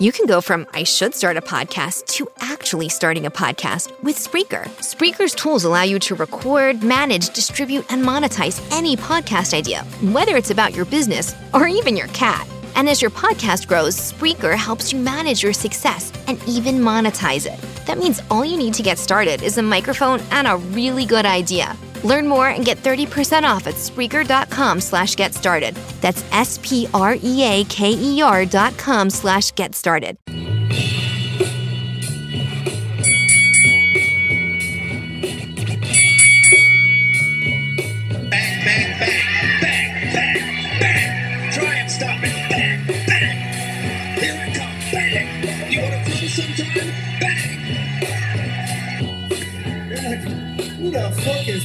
You can go from I should start a podcast to actually starting a podcast with Spreaker. Spreaker's tools allow you to record, manage, distribute, and monetize any podcast idea, whether it's about your business or even your cat. And as your podcast grows, Spreaker helps you manage your success and even monetize it. That means all you need to get started is a microphone and a really good idea. Learn more and get 30% off at Spreaker.com slash get started. That's S-P-R-E-A-K-E-R dot com slash get started.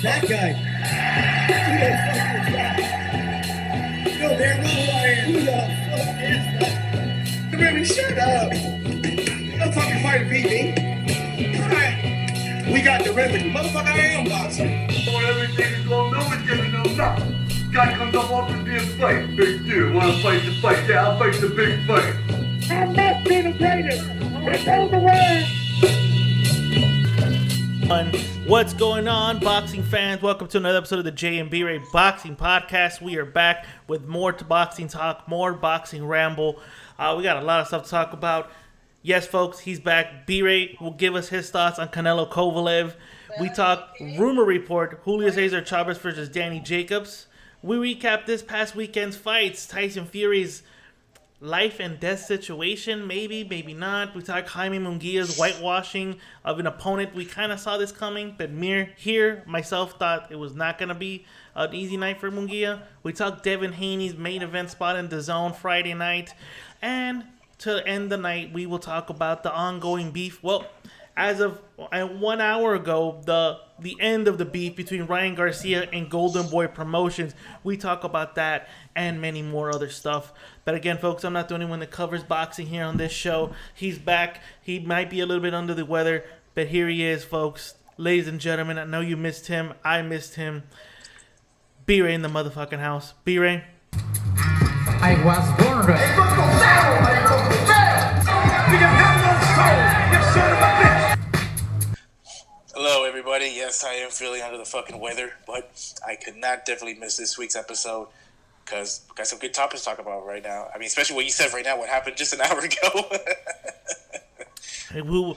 That guy? Who the fuck is that? You know damn well who I am. Who the fuck is that? Baby, shut up. You don't fucking fight beat me. Alright. We got the remedy. Motherfucker, I am boxing. Boy, everything is gonna do is gonna know nothing. Guy comes up off the damn fight. Big deal. Wanna fight the fight? Yeah, I'll fight the big fight. I must be the greatest. It's all the way. everyone. What's going on, boxing fans? Welcome to another episode of the J and Brey Boxing Podcast. We are back with more to boxing talk, more boxing ramble. Uh, we got a lot of stuff to talk about. Yes, folks, he's back. Brey will give us his thoughts on Canelo Kovalev. We talk rumor report: Julio Cesar Chavez versus Danny Jacobs. We recap this past weekend's fights: Tyson Fury's life and death situation, maybe, maybe not. We talk Jaime Munguia's whitewashing of an opponent. We kind of saw this coming, but Mir here, myself, thought it was not going to be an easy night for Munguia. We talked Devin Haney's main event spot in the zone Friday night. And to end the night, we will talk about the ongoing beef. Well, as of uh, one hour ago, the the end of the beef between Ryan Garcia and Golden Boy Promotions. We talk about that and many more other stuff. But again, folks, I'm not the only one that covers boxing here on this show. He's back. He might be a little bit under the weather, but here he is, folks. Ladies and gentlemen, I know you missed him. I missed him. Brey in the motherfucking house. Brey. I was born ready. Hello, everybody. Yes, I am feeling under the fucking weather, but I could not definitely miss this week's episode because got some good topics to talk about right now. I mean, especially what you said right now, what happened just an hour ago. Hey, Who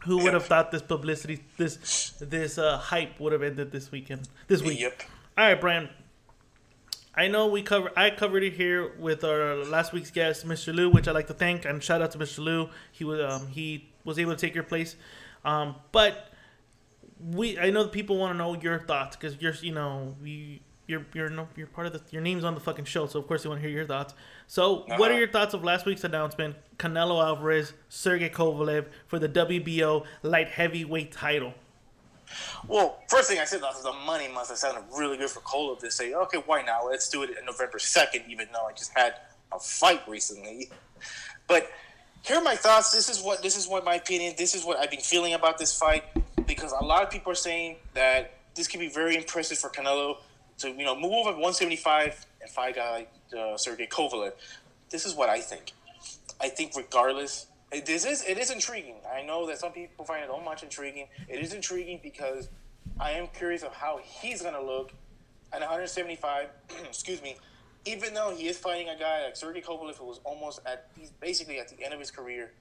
who would have thought this publicity, this this uh, hype would have ended this weekend, this week? yep. All right, Brian. I know we cover. I covered it here with our last week's guest, Mr. Lou, which I'd like to thank and shout out to Mr. Lou. He was um, he was able to take your place, um, but we I know people want to know your thoughts because you're you know you you're you're no, you're part of the your name's on the fucking show, so of course they want to hear your thoughts. So, what are Uh-huh. your thoughts of last week's announcement? Canelo Alvarez, Sergey Kovalev for the WBO light heavyweight title. Well, first thing I said was the money must have sounded really good for Kovalev to say, okay, why not? Let's do it on November 2nd, even though I just had a fight recently. But here are my thoughts. This is what this is what my opinion. This is what I've been feeling about this fight because a lot of people are saying that this could be very impressive for Canelo to you know move over 175 and fight guy like uh, Sergey Kovalev. This is what I think. I think regardless, this is it is intriguing. I know that some people find it so much intriguing. It is intriguing because I am curious of how he's gonna look at 175. excuse me. Even though he is fighting a guy like Sergey Kovalev, who was almost at he's basically at the end of his career,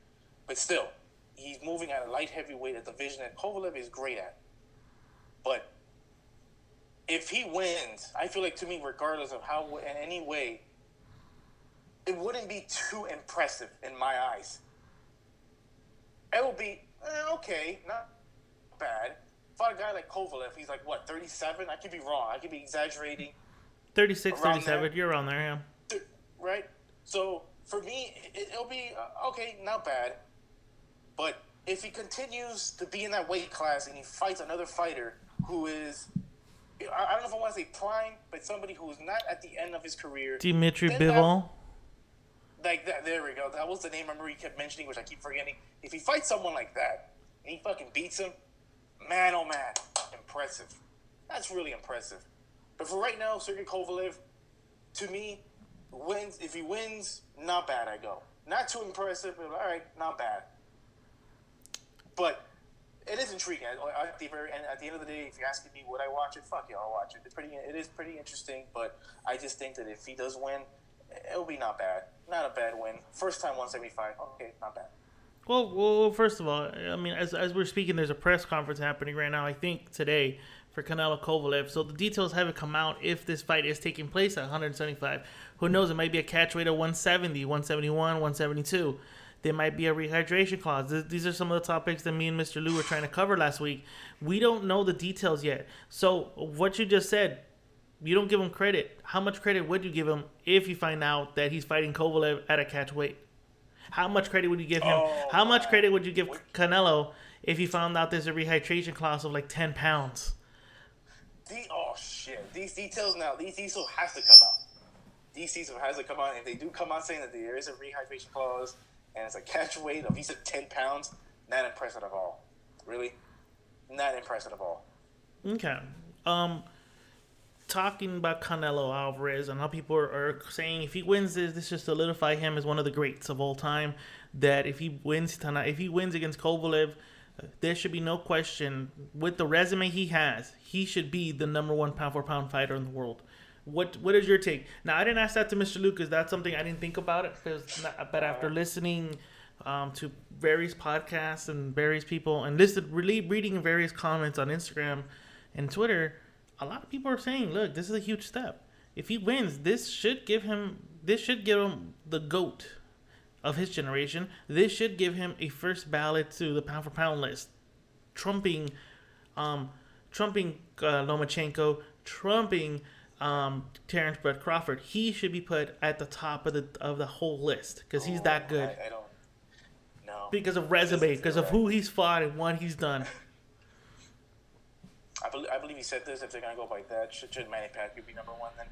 but still, he's moving at a light heavyweight, a division that Kovalev is great at. But if he wins, I feel like to me, regardless of how in any way, it wouldn't be too impressive in my eyes. It will be eh, okay, not bad. Fought a guy like Kovalev, he's like what, 37? I could be wrong. I could be exaggerating. 36, Around 37, there. you're around there, yeah. right? So for me, it, it'll be uh, okay, not bad. But if he continues to be in that weight class and he fights another fighter who is, I, don't know if I want to say prime, but somebody who is not at the end of his career, Dimitri Bivol. like that. There we go. That was the name I remember he kept mentioning, which I keep forgetting. If he fights someone like that and he fucking beats him, man, oh man, impressive. That's really impressive. But for right now, Sergey Kovalev, to me, wins. If he wins, not bad. I go. Not too impressive, but all right, not bad. But it is intriguing. At, the very end, at the end of the day, if you're asking me would I watch it, fuck yeah, I'll watch it. It's pretty. It is pretty interesting, but I just think that if he does win, it'll be not bad. Not a bad win. First time 175. Okay, not bad. Well, well, first of all, I mean, as, as we're speaking, there's a press conference happening right now. I think today for Canelo Kovalev. So the details haven't come out if this fight is taking place at 175. Who knows? It might be a catch weight of 170, 171, 172. There might be a rehydration clause. Th- These are some of the topics that me and Mr. Lou were trying to cover last week. We don't know the details yet. So what you just said, you don't give him credit. How much credit would you give him if you find out that he's fighting Kovalev at a catch weight? How much credit would you give him? Oh, How much credit would you give Canelo if you found out there's a rehydration clause of like 10 pounds? The, oh shit! These details now. These details has to come out. These details has to come out. If they do come out saying that there is a rehydration clause and it's a catch weight of he said ten pounds, not impressive at all. Really, not impressive at all. Okay. Um, talking about Canelo Alvarez and how people are, are saying if he wins this, this should solidify him as one of the greats of all time. That if he wins tonight, if he wins against Kovalev, there should be no question with the resume he has, he should be the number one pound for pound fighter in the world. What What is your take? Now, I didn't ask that to Mr. Lucas. That's something I didn't think about it, because but after listening um, to various podcasts and various people and listed really reading various comments on Instagram and Twitter, a lot of people are saying, "Look, this is a huge step. If he wins, this should give him this should give him the goat of his generation. This should give him a first ballot to the pound for pound list, trumping, um, trumping uh, Lomachenko, trumping um, Terrence Bud Crawford. He should be put at the top of the of the whole list because he's that good I, I don't. No. because of resume, because of who he's fought and what he's done. I, bel I believe he said this. If they're gonna go by that, should, should Manny Pacquiao be number one? Then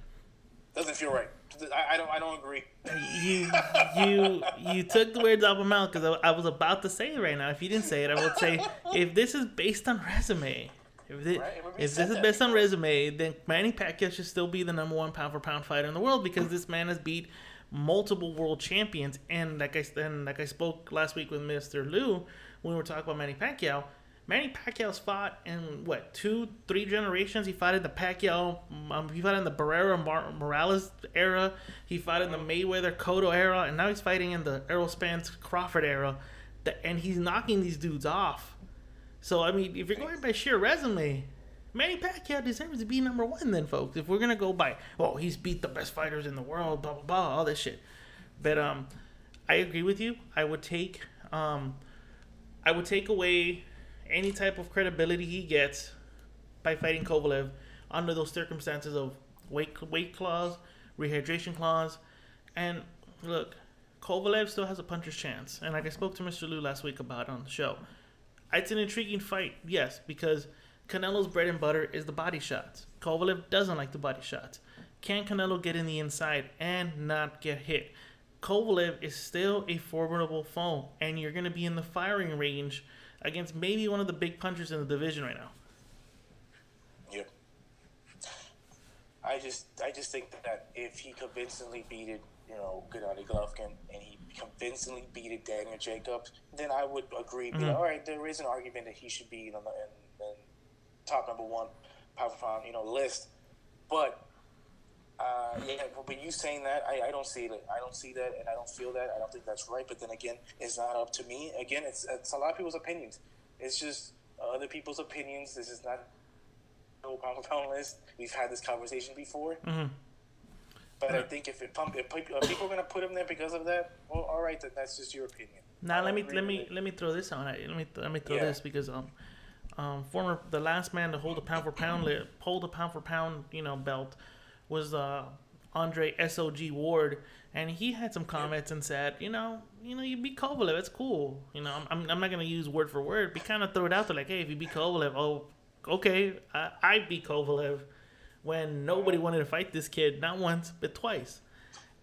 doesn't feel right. I, I don't. I don't agree. You you you took the words out of my mouth because I, I was about to say it right now. If you didn't say it, I would say if this is based on resume, if, thi- Right, if this is based on resume, then Manny Pacquiao should still be the number one pound for pound fighter in the world because this man has beat multiple world champions. And like I and like I spoke last week with Mister Lou when we were talking about Manny Pacquiao. Manny Pacquiao's fought in what two, three generations. He fought in the Pacquiao, um, he fought in the Barrera Mar- Morales era. He fought in the Mayweather Cotto era, and now he's fighting in the Errol Spence Crawford era. The- And he's knocking these dudes off. So I mean, if you're going by sheer resume, Manny Pacquiao deserves to be number one. Then, folks, if we're gonna go by, oh, he's beat the best fighters in the world, blah blah blah, all this shit. But um, I agree with you. I would take um, I would take away any type of credibility he gets by fighting Kovalev under those circumstances of weight weight clause, rehydration clause, and look, Kovalev still has a puncher's chance. And like I spoke to Mr. Lou last week about on the show, it's an intriguing fight, yes, because Canelo's bread and butter is the body shots. Kovalev doesn't like the body shots. Can Canelo get in the inside and not get hit? Kovalev is still a formidable foe, and you're going to be in the firing range against maybe one of the big punchers in the division right now. Yep. I just, I just think that if he convincingly beated, you know, Gennady Golovkin, and he convincingly beated Daniel Jacobs, then I would agree. Be like, all right, there is an argument that he should be in the in, in top number one pound for pound, you know, list. But uh, yeah, but- you saying that, I, I don't see it. I don't see that, and I don't feel that. I don't think that's right. But then again, it's not up to me. Again, it's it's a lot of people's opinions. It's just other people's opinions. This is not no pound for pound list. We've had this conversation before. But I think if it pump, if people are gonna put him there because of that, well, all right, then that's just your opinion. Now let me let me let me throw this on. Let me let me throw Yeah. this because um um former the last man to hold a pound for pound li- hold a pound for pound you know belt was uh Andre SOG Ward and he had some comments and said you know you know you beat Kovalev it's cool you know I'm, I'm, I'm not gonna use word for word but kind of throw it out there like hey if you beat Kovalev oh okay I, I beat Kovalev when nobody wanted to fight this kid not once but twice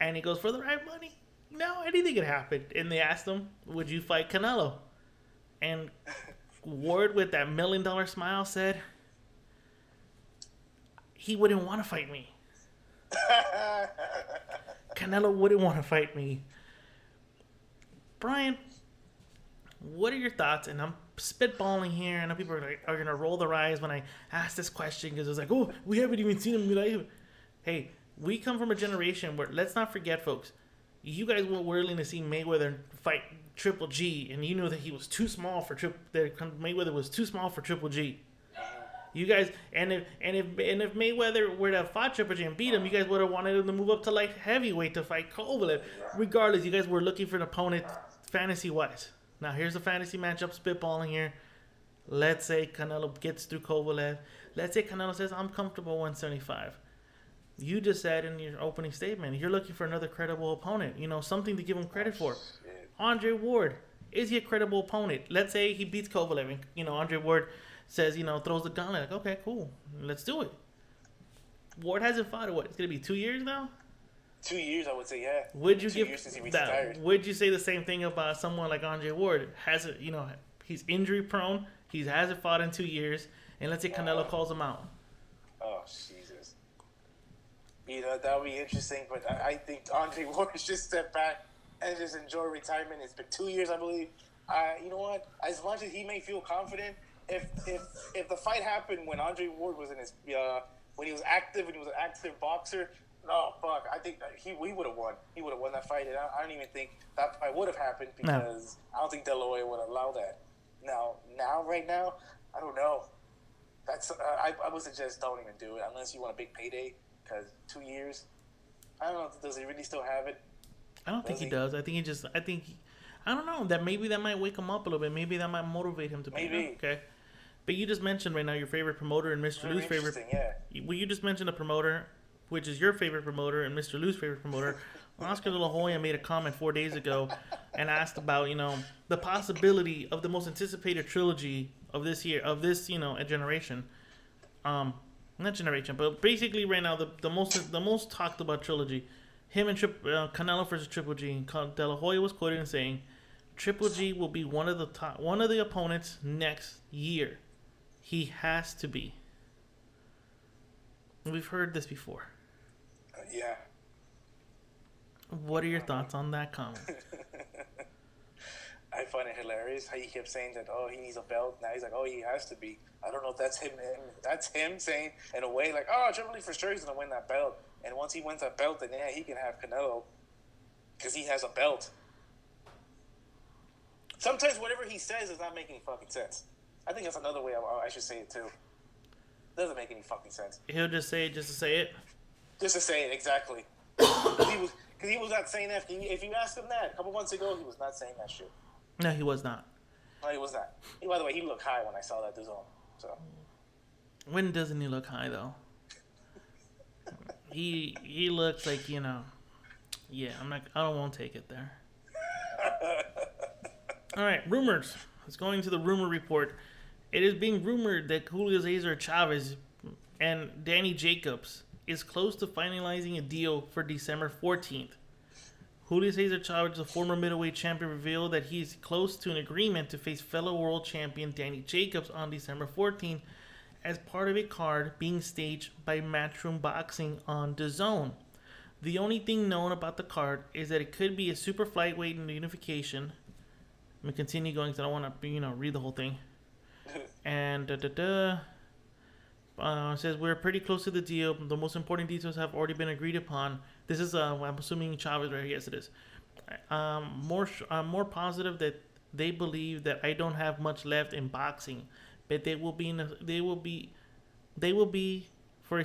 and he goes, for the right money, no, anything could happen. And they asked him, would you fight Canelo? And Ward, with that million dollar smile, said, he wouldn't want to fight me. Canelo wouldn't want to fight me. Brian, what are your thoughts? And I'm spitballing here. I know people are, like, are gonna roll their eyes when I ask this question because it's like, oh, we haven't even seen him live. Hey, we come from a generation where let's not forget, folks. You guys were willing to see Mayweather fight Triple G, and you knew that he was too small for Triple. That Mayweather was too small for Triple G. You guys, and if and if and if Mayweather were to have fought Triple G and beat him, you guys would have wanted him to move up to light heavyweight to fight Kovalev. Regardless, you guys were looking for an opponent fantasy wise. Now here's a fantasy matchup spitballing here. Let's say Canelo gets through Kovalev. Let's say Canelo says I'm comfortable 175. You just said in your opening statement you're looking for another credible opponent. You know something to give him credit for. Andre Ward is he a credible opponent? Let's say he beats Kovalev, and you know Andre Ward says you know throws the gauntlet. Like okay, cool, let's do it. Ward hasn't fought in what? It's gonna be two years now. Two years, I would say, yeah. Would you Two give years since he that? Would you say the same thing about someone like Andre Ward? Has it, you know, he's injury prone. He hasn't fought in two years, and let's say Canelo calls him out. Oh Jesus. You know that would be interesting, but I, I think Andre Ward should step back and just enjoy retirement. It's been two years, I believe. Uh, you know what? As much as he may feel confident, if if if the fight happened when Andre Ward was in his uh, when he was active and he was an active boxer, no fuck. I think he we would have won. He would have won that fight, and I, I don't even think that fight would have happened No. because I don't think De La Hoya would allow that. Now, now, right now, I don't know. That's uh, I, I would suggest don't even do it unless you want a big payday. Because two years, I don't know. Does he really still have it? I don't think he he? does. I think he just. I think. He, I don't know. That maybe that might wake him up a little bit. Maybe that might motivate him to. be Maybe. okay. But you just mentioned right now your favorite promoter and Mr. Very Lou's favorite. interesting, yeah. Well, you just mentioned a promoter, which is your favorite promoter and Mr. Lou's favorite promoter. Oscar De La Hoya made a comment four days ago and asked about you know the possibility of the most anticipated trilogy of this year of this you know a generation. Um, not generation, but basically right now the, the most the most talked about trilogy. Him and Trip, uh, Canelo versus Triple G. De La Hoya was quoted in saying, "Triple G will be one of the top, one of the opponents next year. He has to be." We've heard this before. Yeah. What are your um, thoughts on that comment? I find it hilarious how he kept saying that. Oh, he needs a belt. Now he's like, oh, he has to be. I don't know if that's him. that's him saying in a way like, oh, Triple H for sure he's gonna win that belt. And once he wins that belt, then yeah, he can have Canelo because he has a belt. Sometimes whatever he says is not making fucking sense. I think that's another way I, I should say it too. Doesn't make any fucking sense. He'll just say it just to say it. Just to say it exactly. Because he was, cause he was not saying that. If you asked him that a couple months ago, he was not saying that shit. No, he was not. No, he was not. He, by the way, he looked high when I saw that zone. So When doesn't he look high though? He he looks like you know. Yeah, I'm not. I don't want to take it there. All right, rumors. Let's go into the rumor report. It is being rumored that Julio Cesar Chavez and Danny Jacobs is close to finalizing a deal for December 14th. Julio Cesar Chavez, the former middleweight champion, revealed that he's close to an agreement to face fellow world champion Danny Jacobs on December 14th as part of a card being staged by Matchroom Boxing on DAZN. The only thing known about the card is that it could be a super flyweight unification. Let me continue going because I don't want to, you know, read the whole thing. And da da da. Uh, says we're pretty close to the deal. The most important details have already been agreed upon. This is, uh, I'm assuming Chavez right. Yes, it is. Um, more, I'm more positive that they believe that I don't have much left in boxing, but they will be in. A, they will be, they will be for a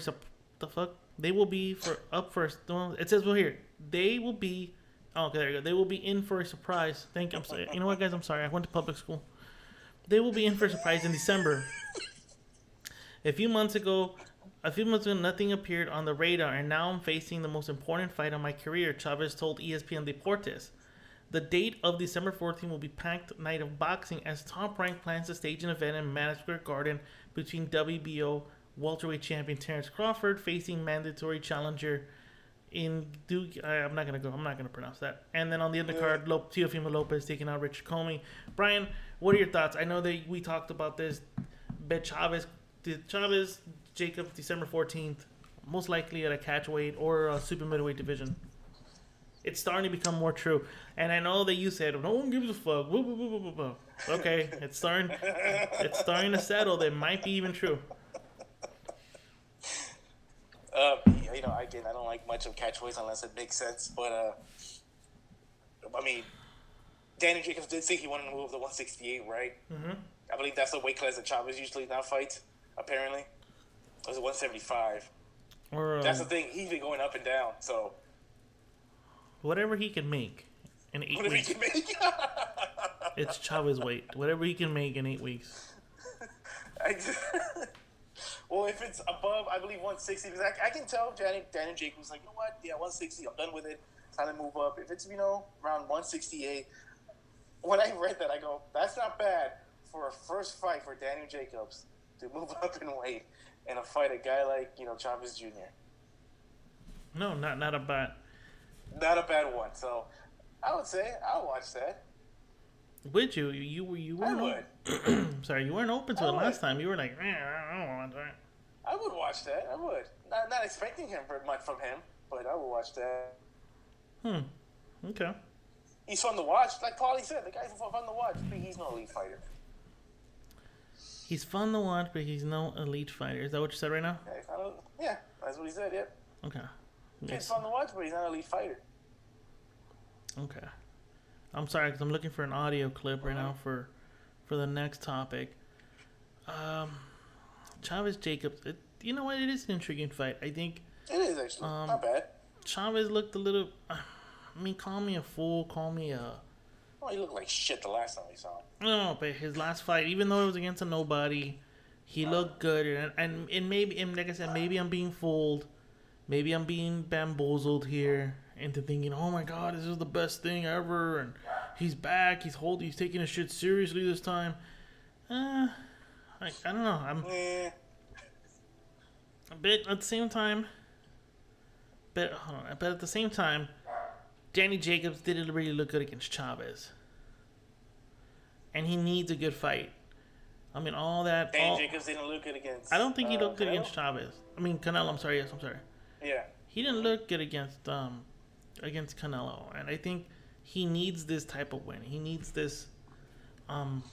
the fuck. They will be for up first. It says well here. They will be. Oh, okay, there you go. They will be in for a surprise. Thank you. I'm sorry. You know what, guys? I'm sorry. I went to public school. They will be in for a surprise in December. A few months ago, a few months ago, nothing appeared on the radar, and now I'm facing the most important fight of my career, Chavez told ESPN Deportes. The date of December 14 will be packed night of boxing as Top Rank plans to stage an event in Madison Square Garden between WBO welterweight champion Terrence Crawford facing mandatory challenger in Duke. I, I'm not gonna go. I'm not gonna pronounce that. And then on the undercard, Lo- Teofimo Lopez taking out Richard Comey. Brian, what are your thoughts? I know that we talked about this. Bet Chavez, did Chavez, Jacob, December 14th, most likely at a catchweight or a super middleweight division. it's starting to become more true. And I know that you said no one gives a fuck. Woo, woo, woo. Okay, it's starting. It's starting to settle. That might be even true. Uh, you know, again, I don't like much of catchphrase unless it makes sense. But uh, I mean, Danny Jacobs did say he wanted to move to 168, right? Mm-hmm. I believe that's the weight class that Chavez usually now fights. Apparently, it was 175. Or That's the um, thing. He's been going up and down. So whatever he can make in eight whatever he weeks. can make. It's Chavez weight. Whatever he can make in eight weeks. Just, well, if it's above, I believe 160, because I, I can tell Danny, Danny was like, you know what? Yeah, 160. I'm done with it. Time to move up. If it's you know around 168, when I read that, I go, that's not bad for a first fight for Daniel Jacobs to move up in weight and a fight a guy like you know Chavez Jr. No, not not a bad. Not a bad one. So I would say I'll watch that. Would you? You were you weren't. would. op- Sorry, you weren't open to I it last time. You were like, eh, I don't want that. I would watch that. I would. Not, not expecting him very much from him, but I would watch that. Hmm. Okay. He's fun to watch. Like Paulie said, the guy's fun to watch. but He's no elite fighter. He's fun to watch, but he's no elite fighter. Is that what you said right now? Yeah, yeah, that's what he said. Yep. Okay. He's Yes. fun to watch, but he's not an elite fighter. Okay. I'm sorry because I'm looking for an audio clip right now for for the next topic. Um, Chavez Jacobs. It, you know what? It is an intriguing fight. I think It is actually Um, not bad. Chavez looked a little. I mean, call me a fool. Call me a. Well, he looked like shit the last time we saw him. No, but his last fight, even though it was against a nobody, he looked good. And and, and maybe, and like I said, maybe I'm being fooled. Maybe I'm being bamboozled here into thinking, oh my god, this is the best thing ever, and he's back. He's holding. He's taking his shit seriously this time. Uh, I, I don't know. I'm Eh, a bit at the same time. But hold on, but at the same time, Danny Jacobs didn't really look good against Chavez, and he needs a good fight. I mean, all that. Dan all- Jacobs didn't look good against. I don't think he uh, looked good Canelo. against Chavez. I mean, Canelo. I'm sorry. Yes, I'm sorry. Yeah. He didn't look good against um against Canelo, and I think he needs this type of win. He needs this um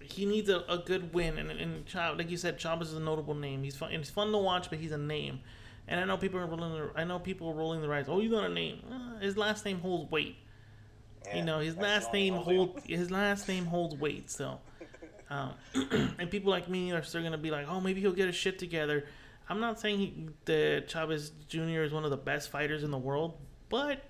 he needs a, a good win, and and Chav, like you said, Chavez is a notable name. He's fun. It's fun to watch, but he's a name. And I know people are rolling. The, I know people are rolling the eyes. Oh, he's not a name. Uh, his last name holds weight. Yeah. You know, his last name hold his last name holds weight. So, um, and people like me are still gonna be like, oh, maybe he'll get his shit together. I'm not saying he, that Chavez Jr. is one of the best fighters in the world, but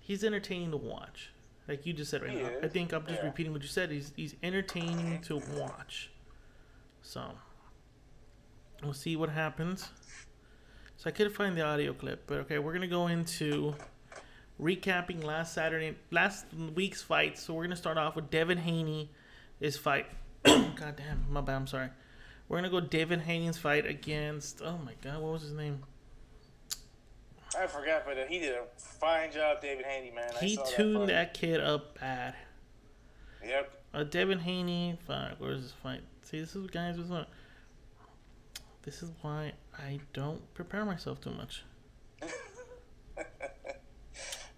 he's entertaining to watch. Like you just said right He now. I think I'm just yeah. repeating what you said. He's he's entertaining to watch. So we'll see what happens. So I couldn't find the audio clip, but okay, we're gonna go into recapping last Saturday, last week's fight. So we're gonna start off with Devin Haney, his fight. God damn, my bad. I'm sorry. We're gonna go Devin Haney's fight against. Oh my God, what was his name? I forgot, but he did a fine job, David Haney, man. He tuned fight. that kid up bad. Yep. Uh, Devin Haney, fuck, where's this fight? See, this is guys, this is what. This is why I don't prepare myself too much.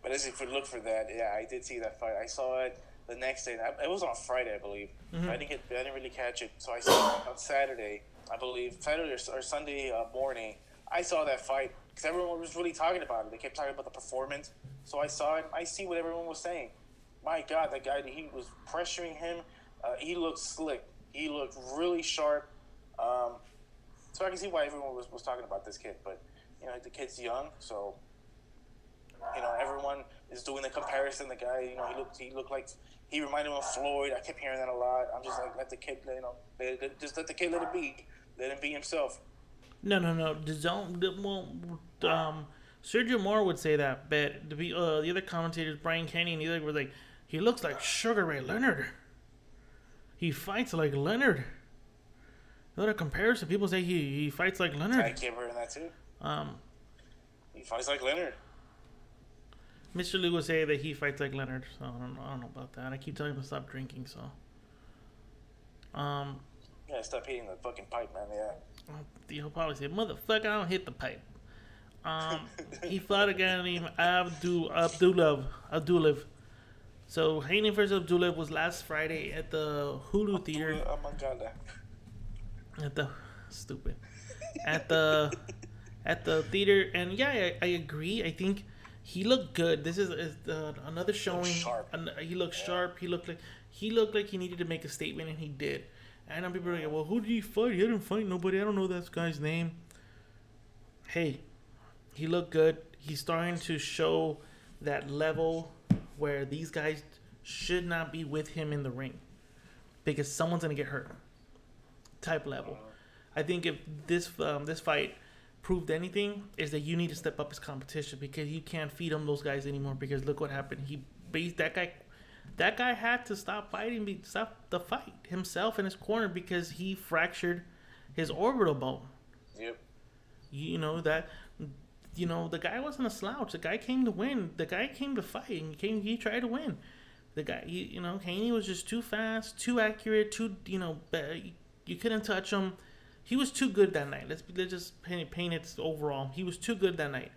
But as if we look for that, yeah, I did see that fight. I saw it the next day. It was on Friday, I believe. Mm-hmm. I didn't get, I didn't really catch it, so I saw it on Saturday, I believe, Saturday or, or Sunday uh, morning. I saw that fight because everyone was really talking about it. They kept talking about the performance, so I saw it. I see what everyone was saying. My God, that guy, he was pressuring him. Uh, he looked slick. He looked really sharp. Um, so I can see why everyone was, was talking about this kid. But you know, the kid's young, so you know, everyone is doing the comparison. The guy, you know, he looked he looked like he reminded him of Floyd. I kept hearing that a lot. I'm just like, let the kid, you know, let, let- just let the kid let it be. Let him be himself. No, no, no. The zone. Well, um, Sergio Mora would say that, but the uh, the other commentators, Brian Kenny and the other, were like, he looks like Sugar Ray Leonard. He fights like Leonard. Another comparison, people say he, he fights like Leonard. I kept hearing that too. Um, He fights like Leonard. Mr. Would say that he fights like Leonard, so I don't know, I don't know about that. I keep telling him to stop drinking, so. Um, Yeah, stop hitting the fucking pipe, man. Yeah. he'll probably say, "Motherfucker, I don't hit the pipe." Um, he fought a guy named Abdul Abdullaev Abdullaev. So Haney versus Abdullaev was last Friday at the Hulu theater. At the stupid. At the at the theater, and yeah, I, I agree. I think he looked good. This is, is uh, another showing. sharp. An- he looked sharp. He looked like he looked like he needed to make a statement, and he did. And people are like, "Well, who did he fight? He didn't fight nobody. I don't know that guy's name." Hey, he looked good. He's starting to show that level where these guys should not be with him in the ring because someone's gonna get hurt. Type level. I think if this um, this fight proved anything, is that you need to step up his competition because you can't feed him those guys anymore. Because look what happened. He based that guy. That guy had to stop fighting, be- stop the fight himself in his corner because he fractured his orbital bone. Yep. You know that. You know the guy wasn't a slouch. The guy came to win. The guy came to fight, and he came. He tried to win. The guy, he, you know, Haney was just too fast, too accurate, too, you know, you couldn't touch him. He was too good that night. Let's, let's just paint it, paint it overall. He was too good that night.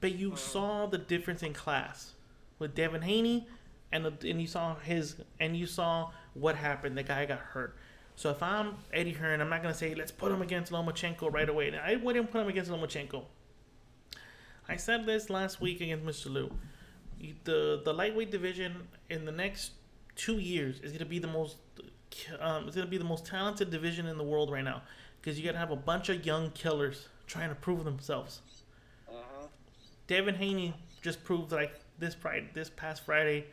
But you saw the difference in class with Devin Haney, and and you saw his and you saw what happened. The guy got hurt. So if I'm Eddie Hearn, I'm not gonna say let's put him against Lomachenko right away. I wouldn't put him against Lomachenko. I said this last week against Mr. Lou. The the lightweight division in the next two years is gonna be the most um, it's gonna be the most talented division in the world right now because you gotta have a bunch of young killers trying to prove themselves. Uh-huh. Devin Haney just proved like this Friday, this past Friday,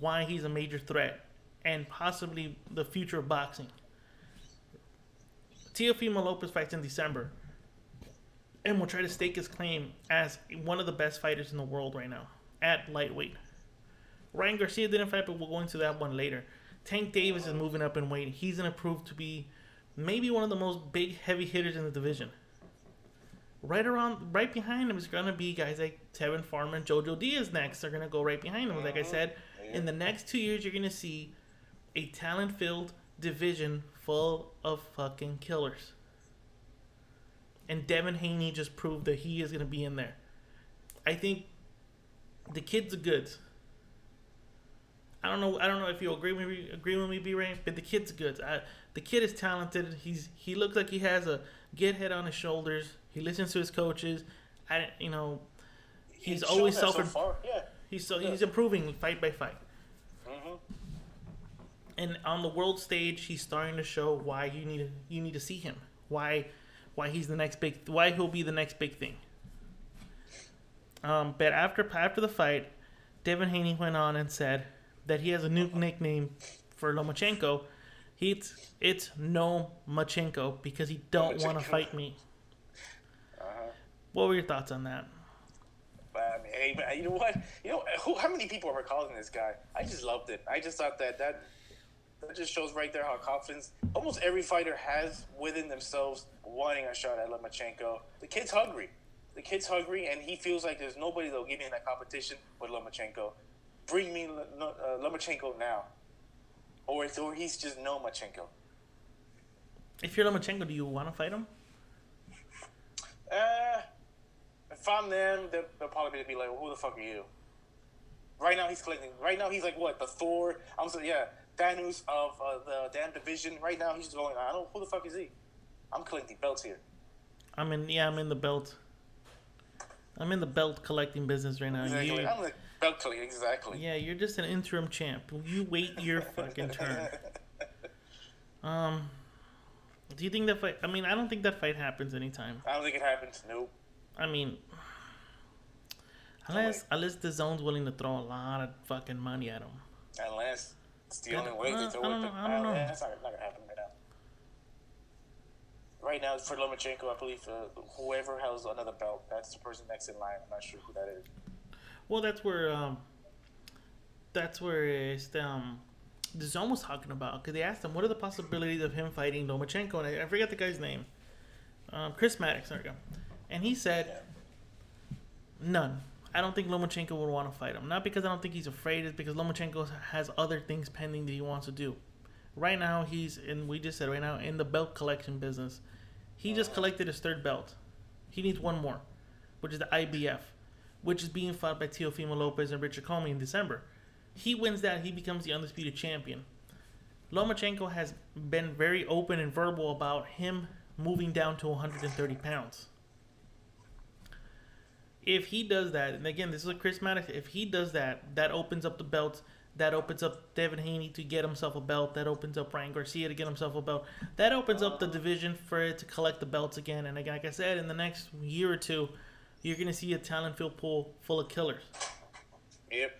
why he's a major threat and possibly the future of boxing. Teofimo Lopez fights in December and will try to stake his claim as one of the best fighters in the world right now at lightweight. Ryan Garcia didn't fight, but we'll go into that one later. Tank Davis is uh-huh. moving up in weight. He's going to prove to be maybe one of the most big heavy hitters in the division. Right around, right behind him is going to be guys like Tevin Farmer and Jojo Diaz next. They're going to go right behind him. Like I said, in the next two years, you're going to see a talent-filled division full of fucking killers. And Devin Haney just proved that he is going to be in there. I think the kid's a goods. I don't know. I don't know if you agree with me. Agree with me, Brey, but the kid's are good. I, the kid is talented. He's he looks like he has a good head on his shoulders. He listens to his coaches. I you know, he's He's always self. so far. Yeah. he's so he's improving fight by fight. Mm-hmm. And on the world stage, he's starting to show why you need to, you need to see him. Why why he's the next big why he'll be the next big thing. Um, but after after the fight, Devin Haney went on and said that he has a new nickname for Lomachenko. It's it's no Machenko because he don't want to fight me. Uh-huh. What were your thoughts on that? I mean, hey, man, you know what? You know who? How many people are calling this guy? I just loved it. I just thought that that that just shows right there how confidence almost every fighter has within themselves wanting a shot at Lomachenko. The kid's hungry. The kid's hungry, and he feels like there's nobody that'll give me in that competition but Lomachenko. Bring me L- no- uh, Lomachenko now, or or he's just no Machenko. If you're Lomachenko, do you want to fight him? Uh, if I'm them, they'll, they'll probably be like, well, "Who the fuck are you?" Right now, he's collecting. Right now, he's like what the Thor. I'm sorry, yeah, Thanos of uh, the damn division. Right now, he's just going. I don't. Know who the fuck is he? I'm collecting belts here. I'm in. Yeah, I'm in the belt. I'm in the belt collecting business right now. Exactly. You- I'm like belt collecting. Exactly. Yeah, you're just an interim champ. You wait your fucking turn. Um, do you think that fight? I mean, I don't think that fight happens anytime. I don't think it happens. Nope. I mean, unless unless the zone's willing to throw a lot of fucking money at him. Unless it's the only way uh, they throw I don't it. know, I don't know. That's not, not gonna happen right now. Right now, for Lomachenko, I believe uh, whoever has another belt, that's the person next in line. I'm not sure who that is. Well, that's where um, that's where it's um, the zone was talking about because they asked him what are the possibilities of him fighting Lomachenko, and I, I forget the guy's name, um, Chris Mannix. There we go, and he said none. I don't think Lomachenko would want to fight him. Not because I don't think he's afraid, it's because Lomachenko has other things pending that he wants to do. Right now, he's and We just said right now in the belt collection business. He just collected his third belt. He needs one more. which is the IBF, which is being fought by Teofimo Lopez and Richard Comey in December. He wins that, he becomes the undisputed champion. Lomachenko has been very open and verbal about him moving down to 130 pounds. If he does that, and again, this is a Chris Mannix, if he does that, that opens up the belts. That opens up Devin Haney to get himself a belt. That opens up Ryan Garcia to get himself a belt. That opens up the division for it to collect the belts again. And again, like I said, in the next year or two, you're going to see a talent field pool full of killers. Yep.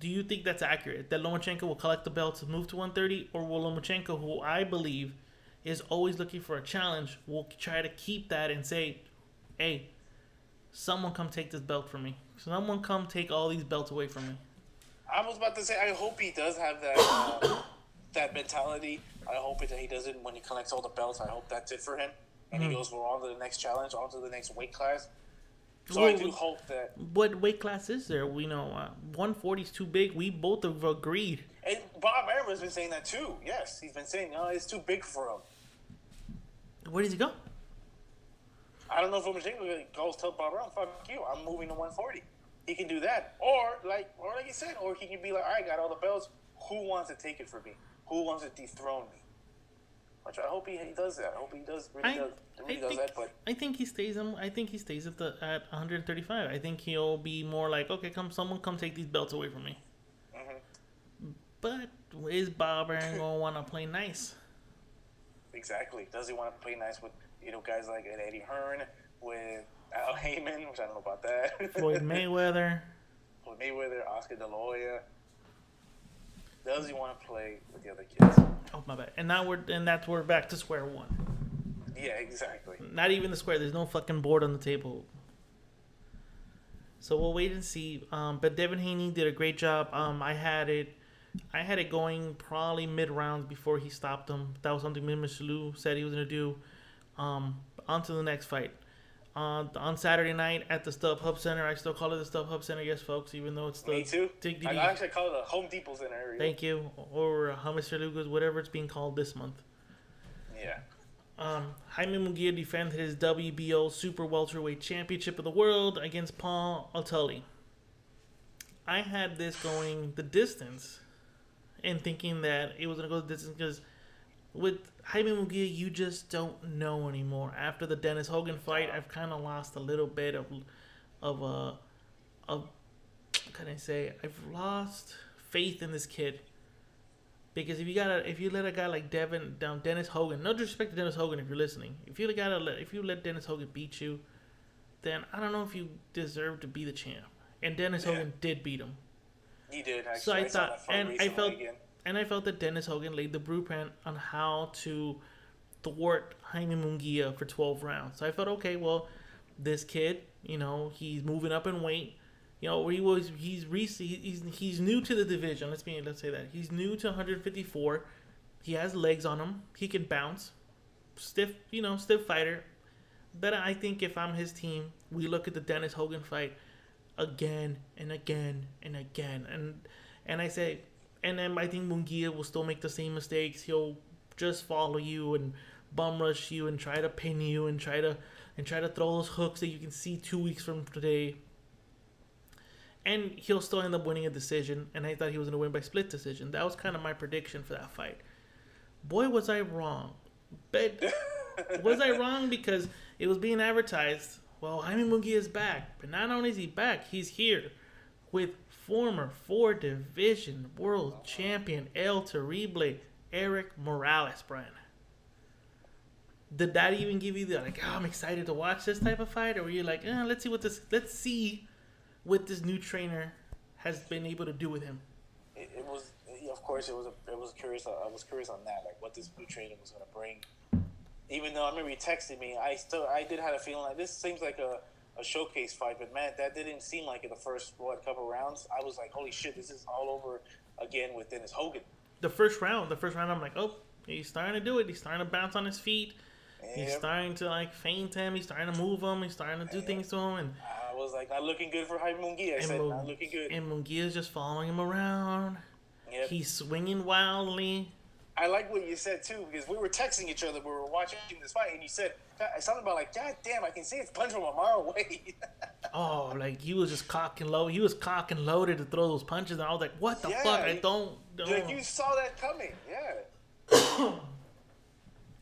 Do you think that's accurate? That Lomachenko will collect the belts and move to 130? Or will Lomachenko, who I believe is always looking for a challenge, will try to keep that and say, hey, someone come take this belt from me. Someone come take all these belts away from me. I was about to say, I hope he does have that uh, that mentality. I hope that he doesn't when he collects all the belts. I hope that's it for him, and Mm-hmm. he goes for on to the next challenge, on to the next weight class. So I do hope that. What weight class is there? We know uh, 140 is too big. We both have agreed. And Bob Arum has been saying that too. Yes, he's been saying, no, it's too big for him. Where does he go? I don't know if Lomachenko goes tell Bob Arum, fuck you, I'm moving to 140. He can do that, or like, or like you said, or he can be like, I got all the belts. Who wants to take it from me? Who wants to dethrone me? Which I hope he, he does that. I hope he does really I, does, really I does think, that. But I think he stays. I think he stays at the at 135. I think he'll be more like, okay, come, someone come take these belts away from me. Mm-hmm. But is Bob Arum gonna want to play nice? exactly, does he want to play nice with you know guys like Eddie Hearn, with Al Haymon, which I don't know about that. Floyd Mayweather. with Mayweather, Oscar De La Hoya. Does he want to play with the other kids? Oh my bad. And now we're and that's we're back to square one. Yeah, exactly. Not even the square. There's no fucking board on the table. So we'll wait and see. Um, but Devin Haney did a great job. Um, I had it, I had it going probably mid rounds before he stopped him. That was something Mr. Lou said he was gonna do. Um, on to the next fight. Uh, on Saturday night at the StubHub Center. I still call it the StubHub Center, yes, folks. Even though it's the Me too. Dignity. I actually call it the Home Depot Center area. Thank you, or uh, Mr. Lucas, whatever it's being called this month. Yeah. Um, Jaime Munguia defended his WBO Super Welterweight Championship of the World against Paul Allotey. I had this going the distance and thinking that it was going to go the distance because with Jaime Munguia, you just don't know anymore. After the Dennis Hogan fight, I've kind of lost a little bit of, of, uh, of, can I say? I've lost faith in this kid. Because if you got if you let a guy like Devin down Dennis Hogan, no disrespect to Dennis Hogan if you're listening. If you gotta let if you let Dennis Hogan beat you, then I don't know if you deserve to be the champ. And Dennis Yeah. Hogan did beat him. He did actually. So I saw thought, and I felt, again. And I felt that Dennis Hogan laid the blueprint on how to thwart Jaime Munguia for 12 rounds. So I felt, okay, well, this kid, you know, he's moving up in weight. You know, he was he's he's he's new to the division. Let's be let's say that he's new to 154. He has legs on him. He can bounce. Stiff, you know, stiff fighter. But I think if I'm his team, we look at the Dennis Hogan fight again and again and again, and and I say, and then I think Munguia will still make the same mistakes. He'll just follow you and bum rush you and try to pin you and try to and try to throw those hooks that you can see two weeks from today. And he'll still end up winning a decision. And I thought he was going to win by split decision. That was kind of my prediction for that fight. Boy, was I wrong. But was I wrong because it was being advertised? Well, Jaime Munguia is back, but not only is he back, he's here with former four division world champion El Terrible Erik Morales, Brian. Did that even give you the like? Oh, I'm excited to watch this type of fight, or were you like, eh, let's see what this, let's see what this new trainer has been able to do with him? It, it was, of course, it was. A, it was curious. I was curious on that, like what this new trainer was going to bring. Even though I remember he texted me, I still, I did have a feeling like this seems like a, a showcase fight, but man, that didn't seem like it the first what couple rounds. I was like, holy shit, this is all over again with Dennis Hogan. The first round, the first round, I'm like, oh, he's starting to do it. He's starting to bounce on his feet. He's starting to like feint him. He's starting to move him. He's starting to do things to him, and I was like, not looking good for Jaime Munguia. I and, said, not looking good. and Munguia's just following him around. Yep. He's swinging wildly. I like what you said too because we were texting each other. We were watching this fight, and you said something about like, "God damn, I can see it's punch from a mile away." Oh, like he was just cock and load. He was cock and loaded to throw those punches, and I was like, "What the Yeah, fuck? I don't, don't." like you saw that coming. Yeah.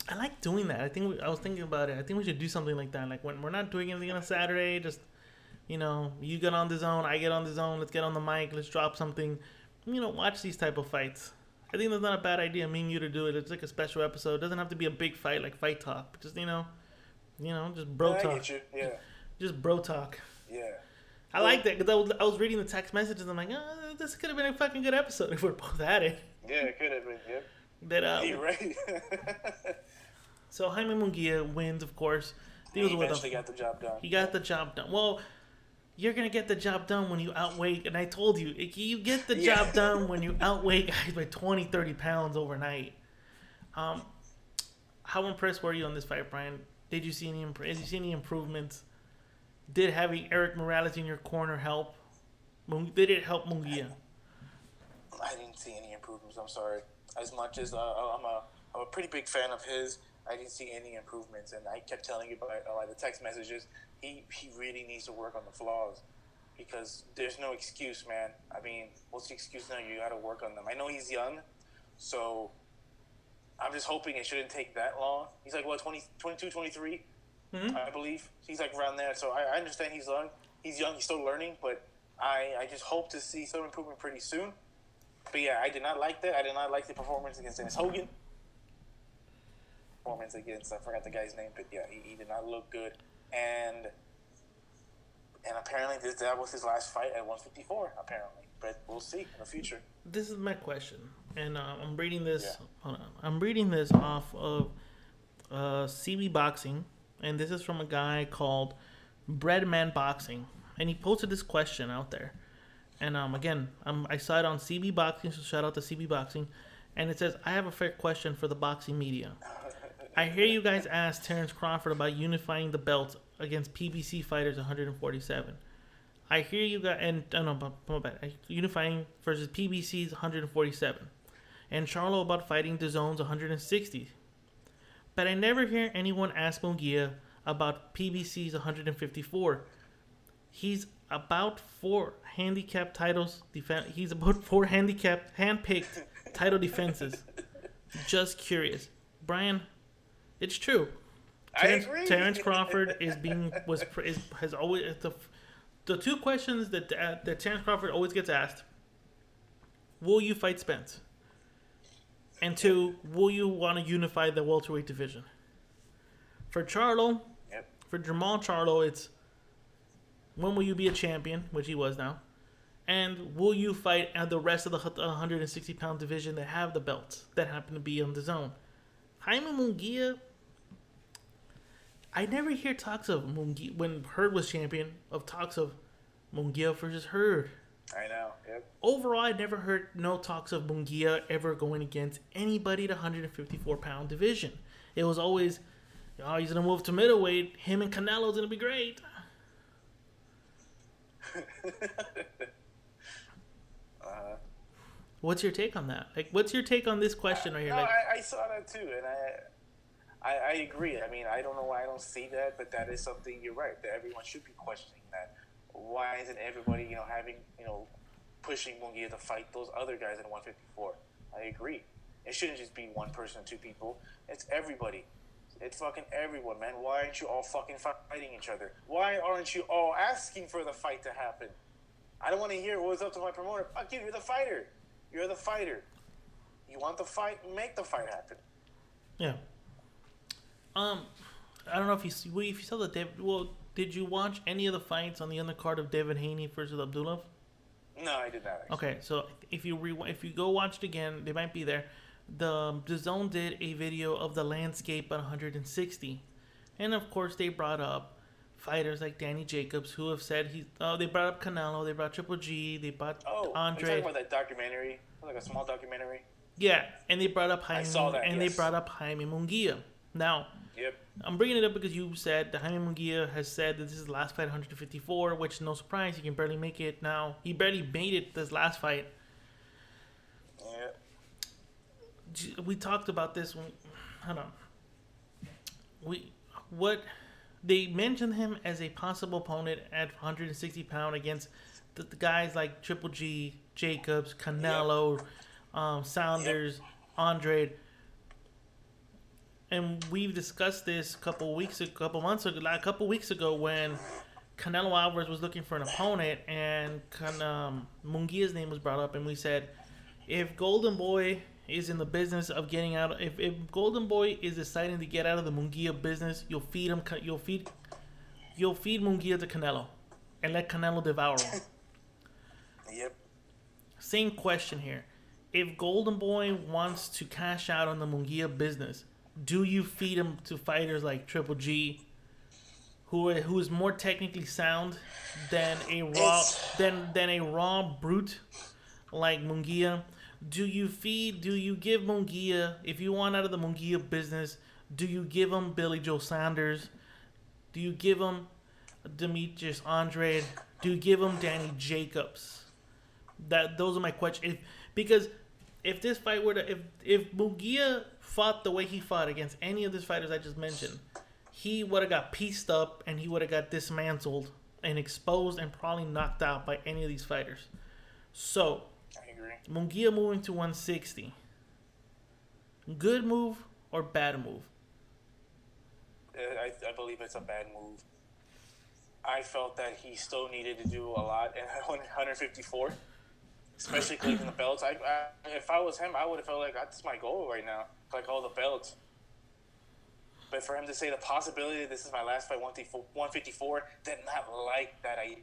I like doing that. I think we, I was thinking about it. I think we should do something like that. Like when we're not doing anything on a Saturday, just you know, you get on the zone, I get on the zone. Let's get on the mic. Let's drop something. You know, watch these type of fights. I think that's not a bad idea. Me and you to do it. It's like a special episode. It doesn't have to be a big fight like fight talk. Just you know, you know, just bro I talk. Yeah. Just bro talk. Yeah. I like that because I was, I was reading the text messages. I'm like, oh, this could have been a fucking good episode if we're both at it. Yeah, it could have been. Yep. That uh, You're right. so Jaime Munguia wins, of course. he with eventually got the job done. he got the job done. Well, you're gonna get the job done when you outweigh. And I told you, you get the Yeah. job done when you outweigh guys by 20, 30 pounds overnight. Um, how impressed were you on this fight, Brian? Did you see any? imp- Did you see any improvements? Did having Erik Morales in your corner help? Did it help Munguia? I didn't see any improvements. I'm sorry. As much as uh, I'm a I'm a pretty big fan of his, I didn't see any improvements. And I kept telling you by uh, like the text messages, he he really needs to work on the flaws because there's no excuse, man. I mean, what's the excuse now? You got to work on them. I know he's young, so I'm just hoping it shouldn't take that long. He's like what 20, 22, 23, hmm? I believe. He's like around there. So I, I understand he's young. He's young. He's still learning, but I I just hope to see some improvement pretty soon. But yeah, I did not like that. I did not like the performance against Dennis Hogan. Performance against I forgot the guy's name, but yeah, he, he did not look good. And and apparently this that was his last fight at 154. Apparently, but we'll see in the future. this is my question, and uh, I'm reading this. Yeah. On, I'm reading this off of uh, CB Boxing, and this is from a guy called Breadman Boxing, and he posted this question out there. And um, again, um, I saw it on CB Boxing, so shout out to CB Boxing, and it says, "I have a fair question for the boxing media. I hear you guys ask Terrence Crawford about unifying the belt against PBC fighters 147. I hear you got and uh, no, my bad. Unifying versus PBC's 147, and Charlo about fighting DAZN's 160. But I never hear anyone ask Munguia about PBC's 154. He's about four handicap titles. Defen- he's about four handicap handpicked title defenses. Just curious, Brian. It's true. I Terrence, agree. Terrence Crawford is being was is, has always the the two questions that uh, that Terrence Crawford always gets asked: Will you fight Spence? And two, will you want to unify the welterweight division? For Charlo, Yep. for Jermall Charlo, it's when will you be a champion, which he was now, and will you fight at the rest of the 160 pound division that have the belts that happen to be on DAZN? Jaime Munguia, I never hear talks of Munguia when Hurd was champion of talks of Munguia versus Hurd. I know. Yep. Overall, I never heard no talks of Munguia ever going against anybody at 154 pound division. It was always, oh, he's gonna move to middleweight. Him and Canelo's gonna be great. Uh-huh. What's your take on that? Like, what's your take on this question right here? No, Like, I, I saw that too, and I, I, I agree. I mean, I don't know why I don't see that, but that is something you're right that everyone should be questioning. That why isn't everybody, you know, having, you know, pushing Munguia to fight those other guys at 154? I agree. It shouldn't just be one person, two people. It's everybody. It's fucking everyone, man. Why aren't you all fucking fighting each other? Why aren't you all asking for the fight to happen? I don't want to hear what's up to my promoter. Fuck you, you're the fighter. You're the fighter. You want the fight, make the fight happen. yeah. Um, I don't know if you see, if you saw the David. Well, did you watch any of the fights on the undercard of Devin Haney versus Abdullah? No, I did not. Actually. Okay, so if you re- if you go watch it again, they might be there. The DAZN did a video of the landscape at 160, and of course they brought up fighters like Danny Jacobs who have said he. Oh, they brought up Canelo, they brought Triple G, they brought Oh, Andre. talking about that documentary? Like a small documentary? yeah, and they brought up Jaime. saw that, and yes. they brought up Jaime Munguia. Now, Yep. I'm bringing it up because you said that Jaime Munguia has said that this is his last fight, 154, which no surprise, he can barely make it now. He barely made it this last fight. Yeah. we talked about this when hold on. We what they mentioned him as a possible opponent at 160 pound against the, the guys like Triple G, Jacobs, Canelo, um, Saunders, Andre. And we've discussed this a couple weeks, a couple months ago, like a couple weeks ago when Canelo Alvarez was looking for an opponent, and Can, um, Munguia's name was brought up, and we said, if Golden Boy is in the business of getting out, if, if Golden Boy is deciding to get out of the Munguia business, you'll feed him, you'll feed, you'll feed Munguia to Canelo, and let Canelo devour him. Yep. Same question here. If Golden Boy wants to cash out on the Munguia business, do you feed him to fighters like Triple G, who are, who is more technically sound than a raw It's- than than a raw brute like Munguia? Do you feed? Do you give Munguia? if you want out of the Munguia business? Do you give him Billy Joe Saunders? Do you give him Demetrius Andrade? Do you give him Danny Jacobs? That those are my questions. If, because if this fight were to if if Munguia fought the way he fought against any of these fighters I just mentioned, he would have got pieced up and he would have got dismantled and exposed and probably knocked out by any of these fighters. So I. Munguia moving to 160. Good move or bad move? Uh, I, I believe it's a bad move. I felt that he still needed to do a lot in 154, especially collecting the belts. I, I if I was him, I would have felt like that's my goal right now, collect all the belts. But for him to say the possibility this is my last fight 154, did not like that. I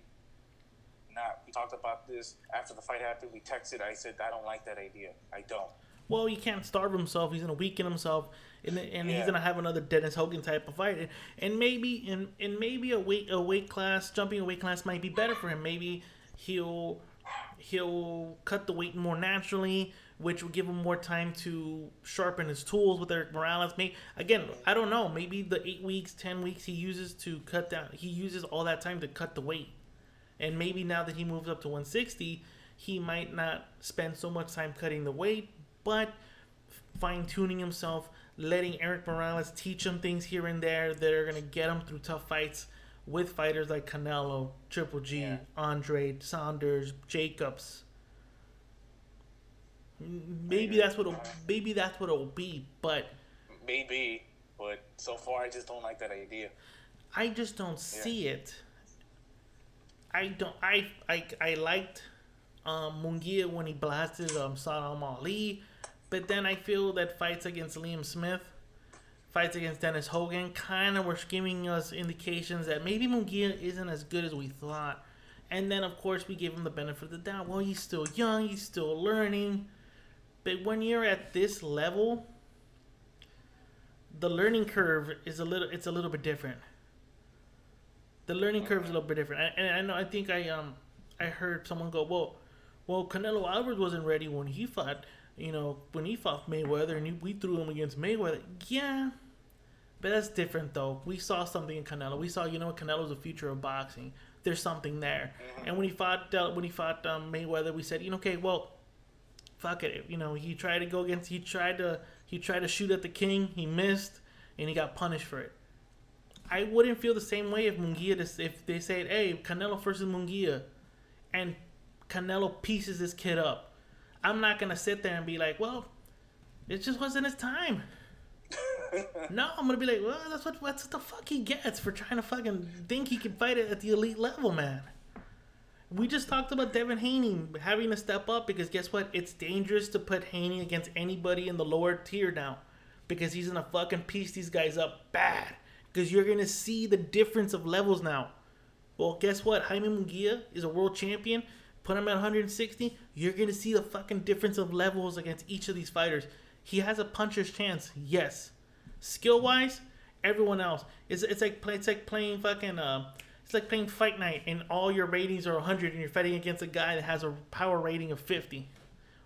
not. We talked about this after the fight happened. We texted. I said I don't like that idea. I don't. Well, he can't starve himself. He's gonna weaken himself, and and he's gonna have another Dennis Hogan type of fight. And, and maybe and, and maybe a weight a weight class jumping a weight class might be better for him. Maybe he'll he'll cut the weight more naturally, which will give him more time to sharpen his tools with Erik Morales. Maybe again, I don't know. Maybe the eight weeks, ten weeks he uses to cut down. He uses all that time to cut the weight. And maybe now that he moves up to 160, he might not spend so much time cutting the weight, but fine tuning himself, letting Erik Morales teach him things here and there that are going to get him through tough fights with fighters like Canelo, Triple G, Yeah. Andre, Saunders, Jacobs. Maybe that's what it'll, maybe that's what it'll be, but Maybe, but so far I just don't like that idea. I just don't see it. I don't. I I I liked um, Munguia when he blasted um, Saddam Ali, but then I feel that fights against Liam Smith, fights against Dennis Hogan, kind of were giving us indications that maybe Munguia isn't as good as we thought. And then of course we gave him the benefit of the doubt. Well, he's still young. He's still learning. When you're at this level, the learning curve is a little. It's a little bit different the learning curve is a little bit different. And and I know I think I um I heard someone go, well, well Canelo Alvarez wasn't ready when he fought, you know, when he fought Mayweather, and he, we threw him against Mayweather. Yeah, but that's different though. We saw something in Canelo. We saw, you know, Canelo's the future of boxing. There's something there. And when he fought uh, when he fought um, Mayweather, we said, you know, okay, well, fuck it. You know, he tried to go against. He tried to he tried to shoot at the king. He missed, and he got punished for it. I wouldn't feel the same way if Munguia if they said, "Hey, Canelo versus Munguia," and Canelo pieces this kid up. I'm not gonna sit there and be like, "Well, it just wasn't his time." no, I'm gonna be like, "Well, that's what that's what the fuck he gets for trying to fucking think he can fight it at the elite level, man." We just talked about Devin Haney having to step up because guess what? It's dangerous to put Haney against anybody in the lower tier now because he's gonna fucking piece these guys up bad. Because you're gonna see the difference of levels now. Well, guess what? Jaime Munguia is a world champion. Put him at 160. You're gonna see the fucking difference of levels against each of these fighters. He has a puncher's chance, yes. Skill wise, everyone else. It's, it's like it's like playing fucking uh, it's like playing Fight Night and all your ratings are 100 and you're fighting against a guy that has a power rating of 50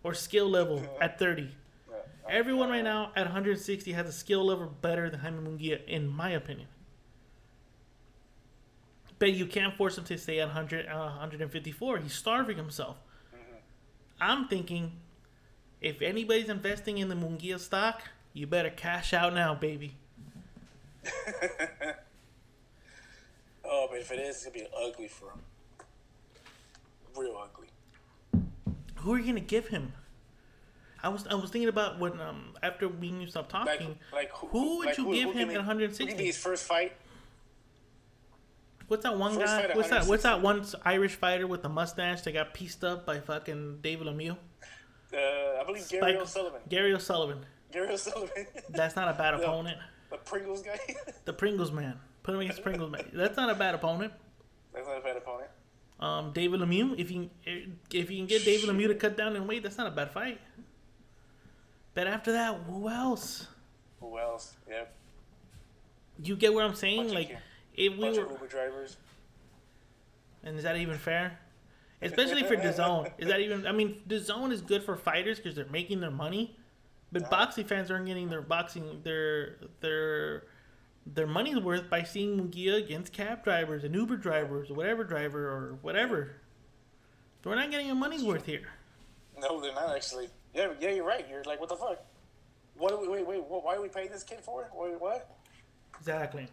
or skill level at 30. Everyone right now at 160 has a skill level better than Jaime Munguia, in my opinion. But you can't force him to stay at 100, uh, 154. He's starving himself. I'm thinking If anybody's investing in the Munguia stock, you better cash out now, baby. Oh, but if it is, it's gonna be ugly for him. Real ugly. Who are you gonna give him? I was I was thinking about when um after we knew stop Like, talking. like who would like, you who- give who him at 160? Who can his first fight? What's that one First guy? What's that? What's that one Irish fighter with the mustache that got pieced up by fucking David Lemieux? Uh, I believe Gary Spike- O'Sullivan. Gary O'Sullivan. Gary O'Sullivan. That's not a bad The- opponent. the Pringles guy. The Pringles man. Put him against Pringles man. That's not a bad opponent. That's not a bad opponent. Um, David Lemieux. If you if you can get David Lemieux to cut down in weight, that's not a bad fight. But after that, who else? Who else? Yeah. You get what I'm saying? Bunch Like, ki- if we were, of Uber drivers. and is that even fair? Especially for DAZN. Is that even? I mean, DAZN is good for fighters because they're making their money, but boxing fans aren't getting their boxing their their their money's worth by seeing Munguia against cab drivers and Uber drivers or whatever driver or whatever. We're not getting our money's worth here. No, they're not actually. Yeah, yeah, you're right. You're like, what the fuck? What? Are we, wait, wait. What, why are we paying this kid for? Wait, what? Exactly.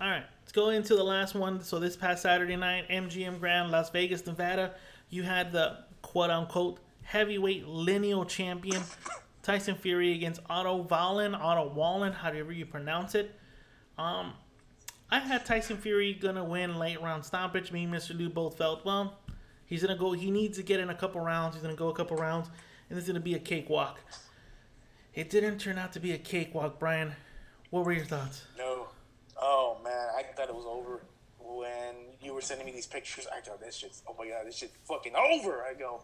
All right, let's go into the last one. So this past Saturday night, MGM Grand, Las Vegas, Nevada, you had the quote unquote heavyweight lineal champion Tyson Fury against Otto Wallin, Otto Wallin, however you pronounce it. Um, I had Tyson Fury gonna win late round stoppage. Me and Mr. Lou both felt well. He's gonna go. He needs to get in a couple rounds. He's gonna go a couple rounds, and is gonna be a cakewalk. It didn't turn out to be a cakewalk, Brian. What were your thoughts? No. Oh man, I thought it was over when you were sending me these pictures. I thought this shit's. Oh my god, this shit's fucking over. I go.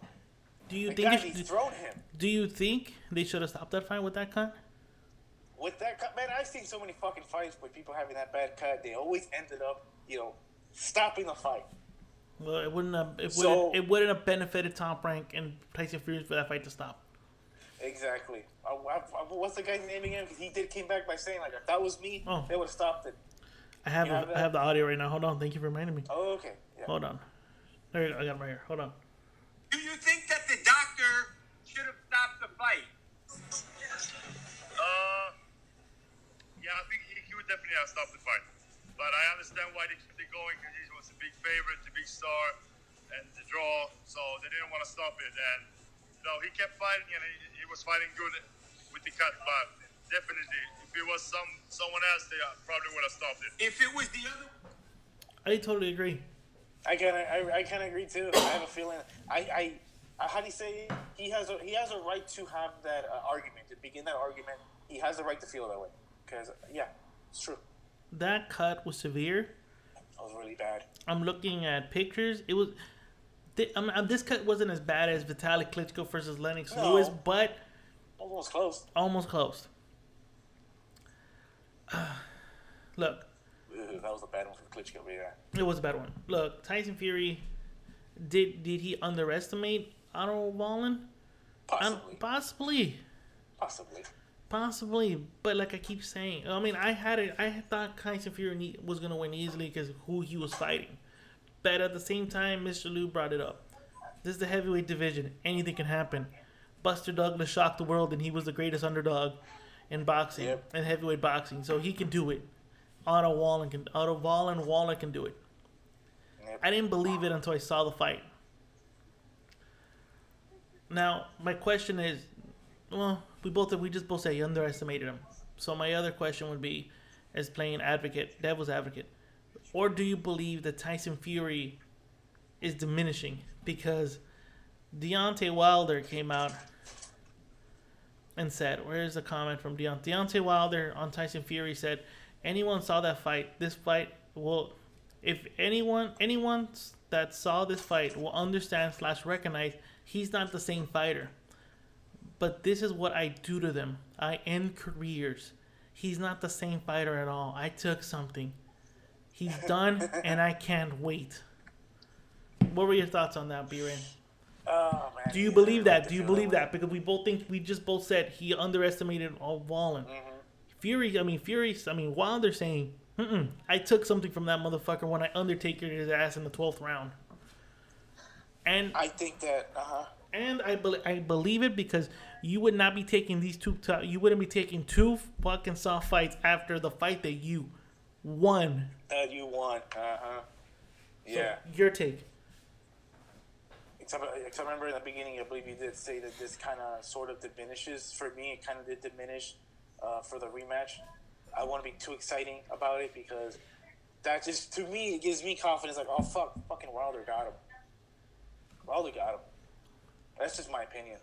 Do you think? it should- him Do you think they should have stopped that fight with that cut? With that cut. Man, I've seen so many fucking fights with people having that bad cut. They always ended up, you know, stopping the fight. Well, it wouldn't have. It So- wouldn't. It wouldn't have benefited Top Rank and Tyson Fury for that fight to stop. Exactly. I, I, I- what's the guy's name again? Because he did came back by saying like, if that was me, Oh. they would have stopped it. I have. You have I have the audio right now. Hold on. Thank you for reminding me. Oh, okay. Yeah. Hold on. There you go. I got him right here. Hold on. Do you think he would definitely stopped the fight. But I understand why they kept it going because he was a big favorite, the big star, and the draw. So they didn't want to stop it. And you know, he kept fighting, and he, he was fighting good with the cut. But definitely, if it was some someone else, they uh, probably would have stopped it. If it was the other I totally agree. I kind of, I, I kind of agree too. I have a feeling. I, I, uh, how do you say? He has a, he has a right to have that uh, argument to begin that argument. He has the right to feel that way because, yeah, it's true. That cut was severe. That was really bad. I'm looking at pictures. It was. I mean, this cut wasn't as bad as Vitaly Klitschko versus Lennox No. Lewis, but Almost close. almost close. Look, that was a bad one for Klitschko. Yeah. It was a bad one. Look, Tyson Fury did did he underestimate Otto Wallin? Um, Possibly. possibly, Possibly. But like I keep saying, I mean, I had it. I thought Tyson Fury was gonna win easily because who he was fighting. But at the same time, Mr. Lou brought it up. This is the heavyweight division. Anything can happen. Buster Douglas shocked the world, and he was the greatest underdog in boxing Yep. and heavyweight boxing. So he can do it. Otto Wallin can. Otto Wallin Waller can do it. Yep. I didn't believe it until I saw the fight. Now, my question is, well, we both we just both say underestimated him. So my other question would be, as playing advocate, devil's advocate, or do you believe that Tyson Fury is diminishing because Deontay Wilder came out and said, "Where's the comment from Deont- Deontay Wilder on Tyson Fury?" Said, "Anyone saw that fight? This fight will, if anyone anyone that saw this fight will understand slash recognize he's not the same fighter. But this is what I do to them. I end careers. He's not the same fighter at all. I took something. He's done, and I can't wait." What were your thoughts on that, B-Ray? Oh man. Do you believe that? Do you believe that? Because we both think we just both said he underestimated uh, Wallin. Fury, I mean Fury, I mean Wilder saying, "I took something from that motherfucker when I Undertaker his ass in the twelfth round." And I think that. Uh huh. and I bel I believe it because you would not be taking these two. T- you wouldn't be taking two fucking soft fights after the fight that you won. That you want. Uh huh. So, Yeah. your take. Except, except I remember in the beginning, I believe you did say that this kind of sort of diminishes. For me, it kind of did diminish uh, for the rematch. I want to be too exciting about it because that just, to me, it gives me confidence. Like, oh, fuck, fucking Wilder got him. Wilder got him. That's just my opinion.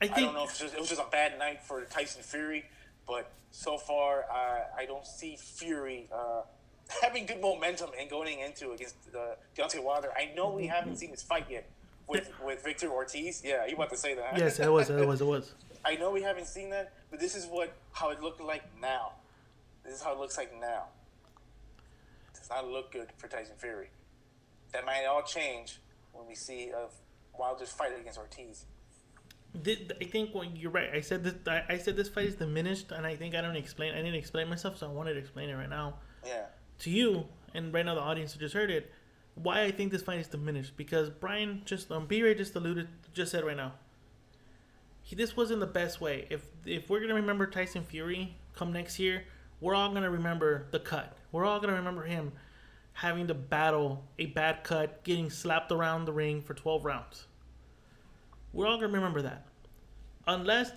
I I don't know if just, it was just a bad night for Tyson Fury, but so far I, I don't see Fury uh, having good momentum and going into against uh, Deontay Wilder. I know we haven't seen his fight yet with with Victor Ortiz. Yeah, you about to say that? yes, it was. It was. It was. I know we haven't seen that, but this is what how it looked like now. This is how it looks like now. It does not look good for Tyson Fury. That might all change when we see of Wilder's fight against Ortiz. Did, I think when you're right. I said this. I, said this fight is diminished, and I think I don't explain. I didn't explain myself, so I wanted to explain it right now Yeah. to you, and right now the audience who just heard it. Why I think this fight is diminished because Brian just um, B Ray just alluded just said right now. He, this wasn't the best way. If if we're gonna remember Tyson Fury come next year, we're all gonna remember the cut. We're all gonna remember him having to battle a bad cut, getting slapped around the ring for twelve rounds. We're all gonna remember that, unless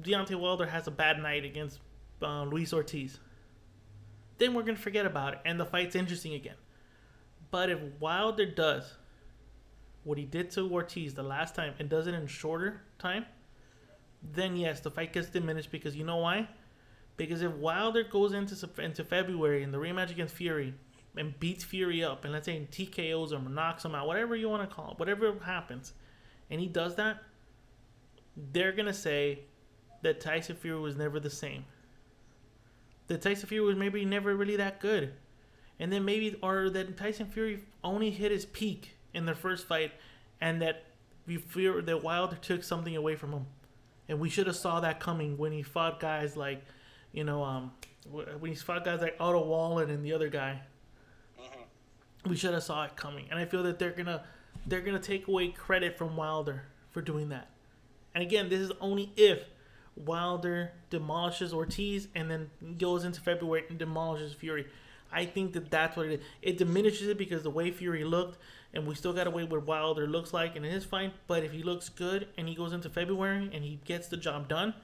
Deontay Wilder has a bad night against uh, Luis Ortiz. Then we're gonna forget about it, and the fight's interesting again. But if Wilder does what he did to Ortiz the last time and does it in shorter time, then yes, the fight gets diminished because you know why? Because if Wilder goes into into February in the rematch against Fury and beats Fury up, and let's say TKOs him or knocks him out, whatever you want to call it, whatever happens, and he does that, they're gonna say that Tyson Fury was never the same. That Tyson Fury was maybe never really that good, and then maybe or that Tyson Fury only hit his peak in their first fight, and that we fear that Wilder took something away from him, and we should have saw that coming when he fought guys like, you know, um, wh- when he fought guys like Otto Wallin and the other guy. We should have saw it coming, and I feel that they're gonna they're gonna take away credit from Wilder for doing that. And again, this is only if Wilder demolishes Ortiz and then goes into February and demolishes Fury. I think that that's what it is. It diminishes it because the way Fury looked, and we still got to wait what Wilder looks like and it is fine. But if he looks good and he goes into February and he gets the job done,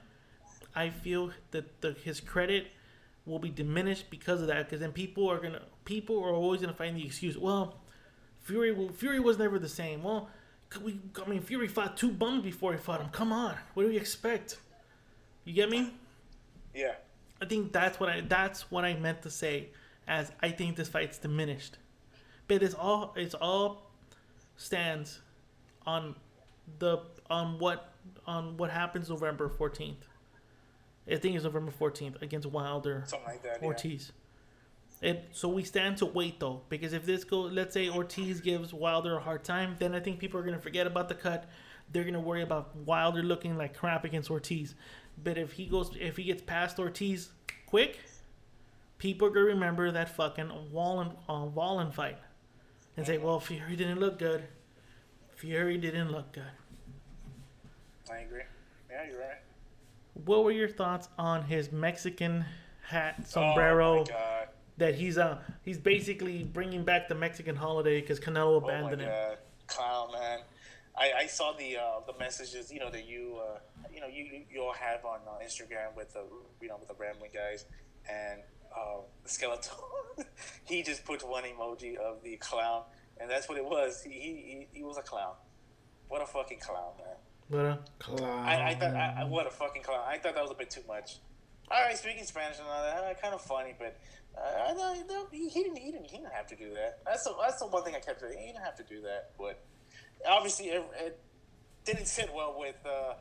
I feel that the, his credit will be diminished because of that. Because then people are gonna people are always gonna find the excuse. Well, Fury Fury was never the same. Well, could we? I mean, Fury fought two bums before he fought him. Come on, what do we expect? You get me? Yeah. I think that's what I that's what I meant to say as I think this fight's diminished. But it's all it's all stands on the on what on what happens November fourteenth. I think it's November fourteenth against Wilder Something like that. Yeah. It, so we stand to wait though, because if this goes, let's say Ortiz gives Wilder a hard time, then I think people are gonna forget about the cut. They're gonna worry about Wilder looking like crap against Ortiz. But if he goes, if he gets past Ortiz quick, people are gonna remember that fucking Wallin uh, Wallin fight, and say, "Well, Fury didn't look good. Fury didn't look good." I agree. Yeah, you're right. What were your thoughts on his Mexican hat Oh sombrero? my god. That he's uh he's basically bringing back the Mexican holiday because Canelo abandoned Oh my abandoned it. god. Clown man. I, I saw the uh, the messages you know that you uh, you know you you- you all have on uh, Instagram with the you know with the rambling guys and uh, the skeleton. he just put one emoji of the clown and that's what it was. He he, he, he was a clown. What a fucking clown, man. But uh, Clown. I, I thought, I, I- what a fucking clown. I thought that was a bit too much. All right, speaking Spanish and all that, uh, kind of funny, but I no, he, he didn't, he didn't, he didn't have to do that. That's the, that's the one thing I kept saying. He didn't have to do that, but obviously it, it didn't sit well with uh,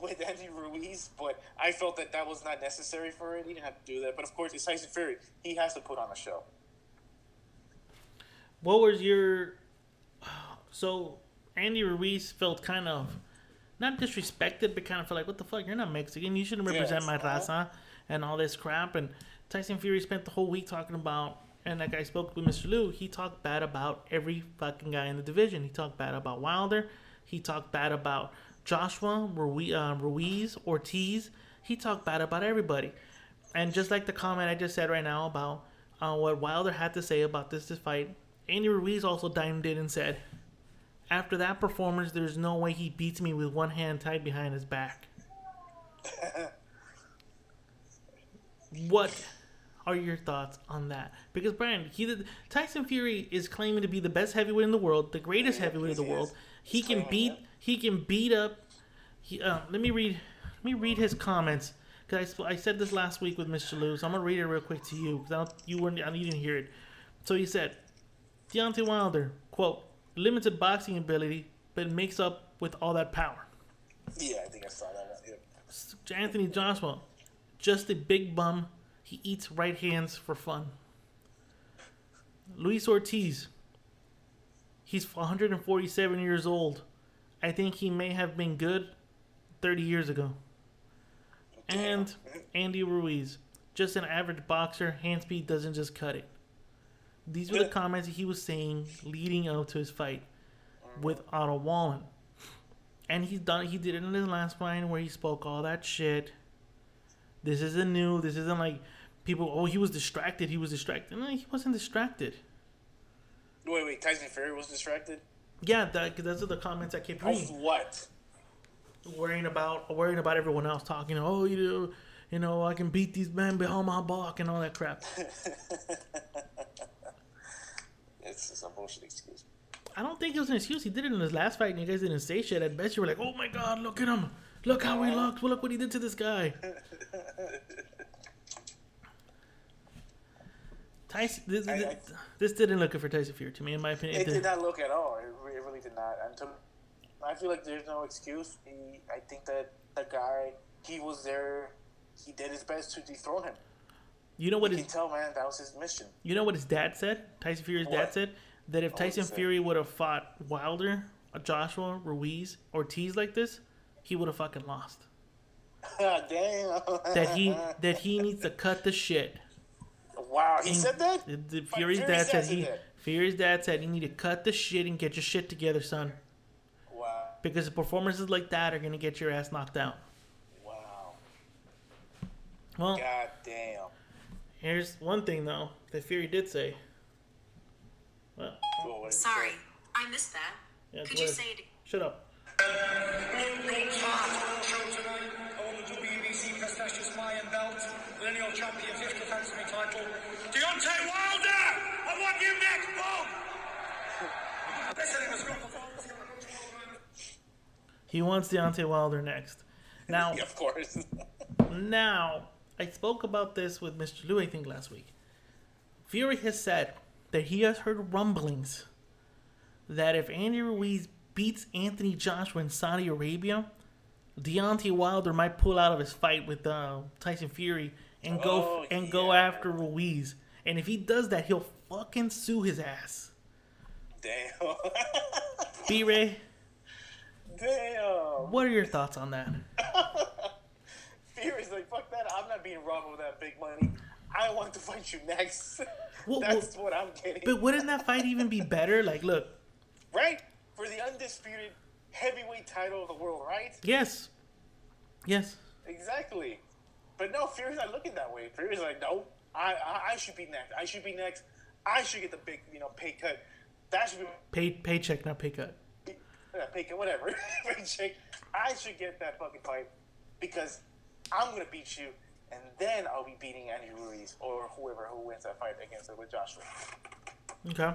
with Andy Ruiz. But I felt that that was not necessary for it. He didn't have to do that. But of course, it's Tyson Fury. He has to put on a show. what was your so Andy Ruiz felt kind of not disrespected, but kind of felt like, what the fuck? You're not Mexican. You shouldn't represent Yes, my raza and all this crap. And Tyson Fury spent the whole week talking about. And like I spoke with Mr. Lou, he talked bad about every fucking guy in the division. He talked bad about Wilder. He talked bad about Joshua Ruiz, uh, Ruiz Ortiz, he talked bad about everybody. And just like the comment I just said right now about uh, what Wilder had to say about this, this fight, Andy Ruiz also dimed in and said, after that performance, there's no way he beats me with one hand tied behind his back. what are your thoughts on that? Because Brian, he did, Tyson Fury is claiming to be the best heavyweight in the world, the greatest heavyweight in the world. He can beat he can beat up. He, uh, let me read let me read his comments because I, I said this last week with Mr. Lou, so I'm gonna read it real quick to you because you weren't you didn't hear it. So he said, Deontay Wilder quote limited boxing ability, but makes up with all that power. Yeah, I think I saw that. Yeah. Anthony Joshua, just a big bum. He eats right hands for fun. Luis Ortiz, he's 147 years old. I think he may have been good 30 years ago. And Andy Ruiz, just an average boxer. Hand speed doesn't just cut it. These were the comments he was saying leading up to his fight with Otto Wallin. And he's done. He did it in his last fight where he spoke all that shit. This isn't new. This isn't like people. Oh, he was distracted. He was distracted. No, he wasn't distracted. Wait, wait. Tyson Fury was distracted. Yeah, that, those are the comments I kept reading. Of what? Worrying about worrying about everyone else talking. Oh, you know, you know, I can beat these men behind my back and all that crap. It's just a bullshit excuse. I don't think it was an excuse. He did it in his last fight, and you guys didn't say shit. At best, you were like, "Oh my god, look at him! Look how he looked! Look what he did to this guy." Tyson, this, I- this, I- this didn't look good for Tyson Fury to me, in my opinion. It did not look at all. It, really did not. And to, I feel like there's no excuse. He, I think that the guy, he was there. He did his best to dethrone him. You know what You his can tell, man. That was his mission. You know what his dad said? Tyson Fury's dad said that if What he Tyson? Fury would have fought Wilder, Joshua, Ruiz, Ortiz like this, he would have fucking lost. Damn. That he that he needs to cut the shit. Wow, he said that. The, the Fury's Fury's dad dad said said he that. Fury's dad said you need to cut the shit and get your shit together, son. Wow. Because performances like that are gonna get your ass knocked out. Wow. Well, God damn. here's one thing though that Fury did say. Well, Well, what did he Sorry. I missed that. yeah, Could you say it Shut up. Show tonight. The WBC prestigious Mayan belt, lineal champion, fifth defense of title. Deontay Wilder! I want you next, boom! Listen, it was good performance. He wants Deontay Wilder next. Now, of course. Now, I spoke about this with Mr. Lou, I think, last week. Fury has said that he has heard rumblings that if Andy Ruiz beats Anthony Joshua in Saudi Arabia, Deontay Wilder might pull out of his fight with uh, Tyson Fury and go Oh, and go after Ruiz. And if he does that, he'll fucking sue his ass. damn. B Ray, damn. what are your thoughts on that? Fury's like, fuck that. I'm not being robbed with that big money. I want to fight you next. Well, That's well, what I'm getting. But wouldn't that fight even be better? Like, look, right? For the undisputed heavyweight title of the world, right? yes, yes. Exactly. But no, Fury's not looking that way. Fury's like, no, I, I, I should be next. I should be next. I should get the big, you know, pay cut. That should be Pay paycheck, not pay cut. uh, pay cut, whatever. Paycheck. I should get that fucking fight because I'm gonna beat you, and then I'll be beating Andy Ruiz or whoever who wins that fight against with Joshua. Okay.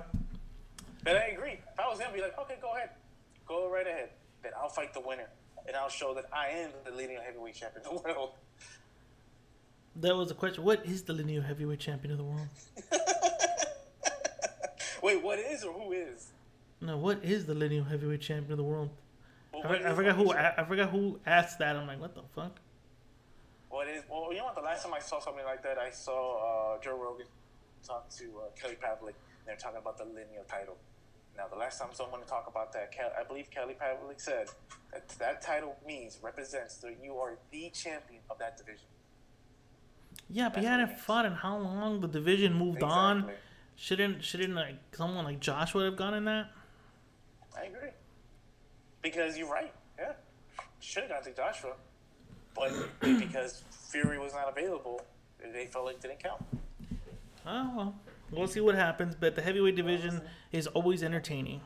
But I agree. If I was him, I'd be like, okay, go ahead, go right ahead. Then I'll fight the winner, and I'll show that I am the leading heavyweight champion of the world. That was a question. What is the lineal heavyweight champion of the world? Wait, what is or who is? No, what is the lineal heavyweight champion of the world? Well, I, I forgot who I, I forgot who asked that. I'm like, what the fuck? What is? Well, you know what? The last time I saw something like that, I saw uh, Joe Rogan talk to uh, Kelly Pavlik. And they're talking about the lineal title. Now, the last time someone talked about that, I believe Kelly Pavlik said that that title means represents that you are the champion of that division. Yeah, but he That's what it hadn't fought in how long? The division moved on. Exactly. Shouldn't shouldn't like someone like Joshua have gone in that? I agree. Because you're right. Yeah. should have gone to Joshua, but because Fury was not available, they felt like it didn't count. Oh well, we'll see what happens. But the heavyweight division is always entertaining.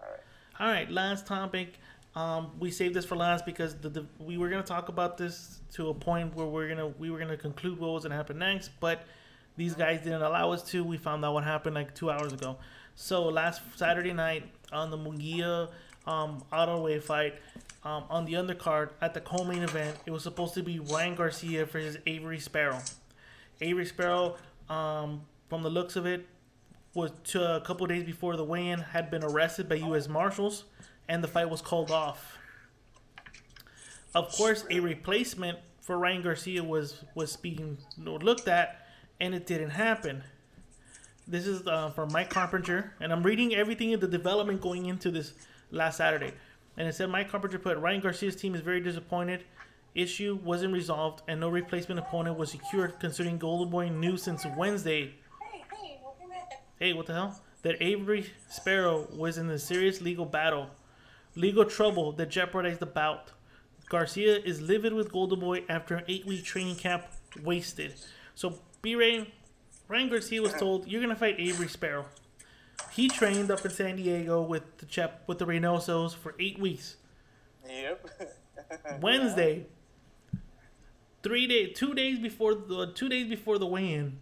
All right. All right, last topic. Um, we saved this for last because the, the we were gonna talk about this to a point where we're gonna we were gonna conclude what was gonna happen next, but these guys didn't allow us to. We found out what happened like two hours ago. So last Saturday night on the Munguia um, Allotey fight, um, on the undercard at the co-main event, it was supposed to be Ryan Garcia versus Avery Sparrow. Avery Sparrow, um, from the looks of it, was to a couple days before the weigh-in had been arrested by U.S. Marshals, and the fight was called off. Of course, a replacement for Ryan Garcia was was being looked at, and it didn't happen. This is uh, from Mike Coppinger, and I'm reading everything in the development going into this last Saturday. And it said Mike Coppinger put Ryan Garcia's team is very disappointed. Issue wasn't resolved, and no replacement opponent was secured. Considering Golden Boy knew since Wednesday hey, what the hell? That Avery Sparrow was in a serious legal battle, legal trouble that jeopardized the bout. Garcia is livid with Golden Boy after an eight-week training camp wasted. So, B-Ray, Ryan Garcia was told you're gonna fight Avery Sparrow. He trained up in San Diego with the Chep with the Reynosos for eight weeks. Yep. Wednesday, three days, two days before the two days before the weigh-in,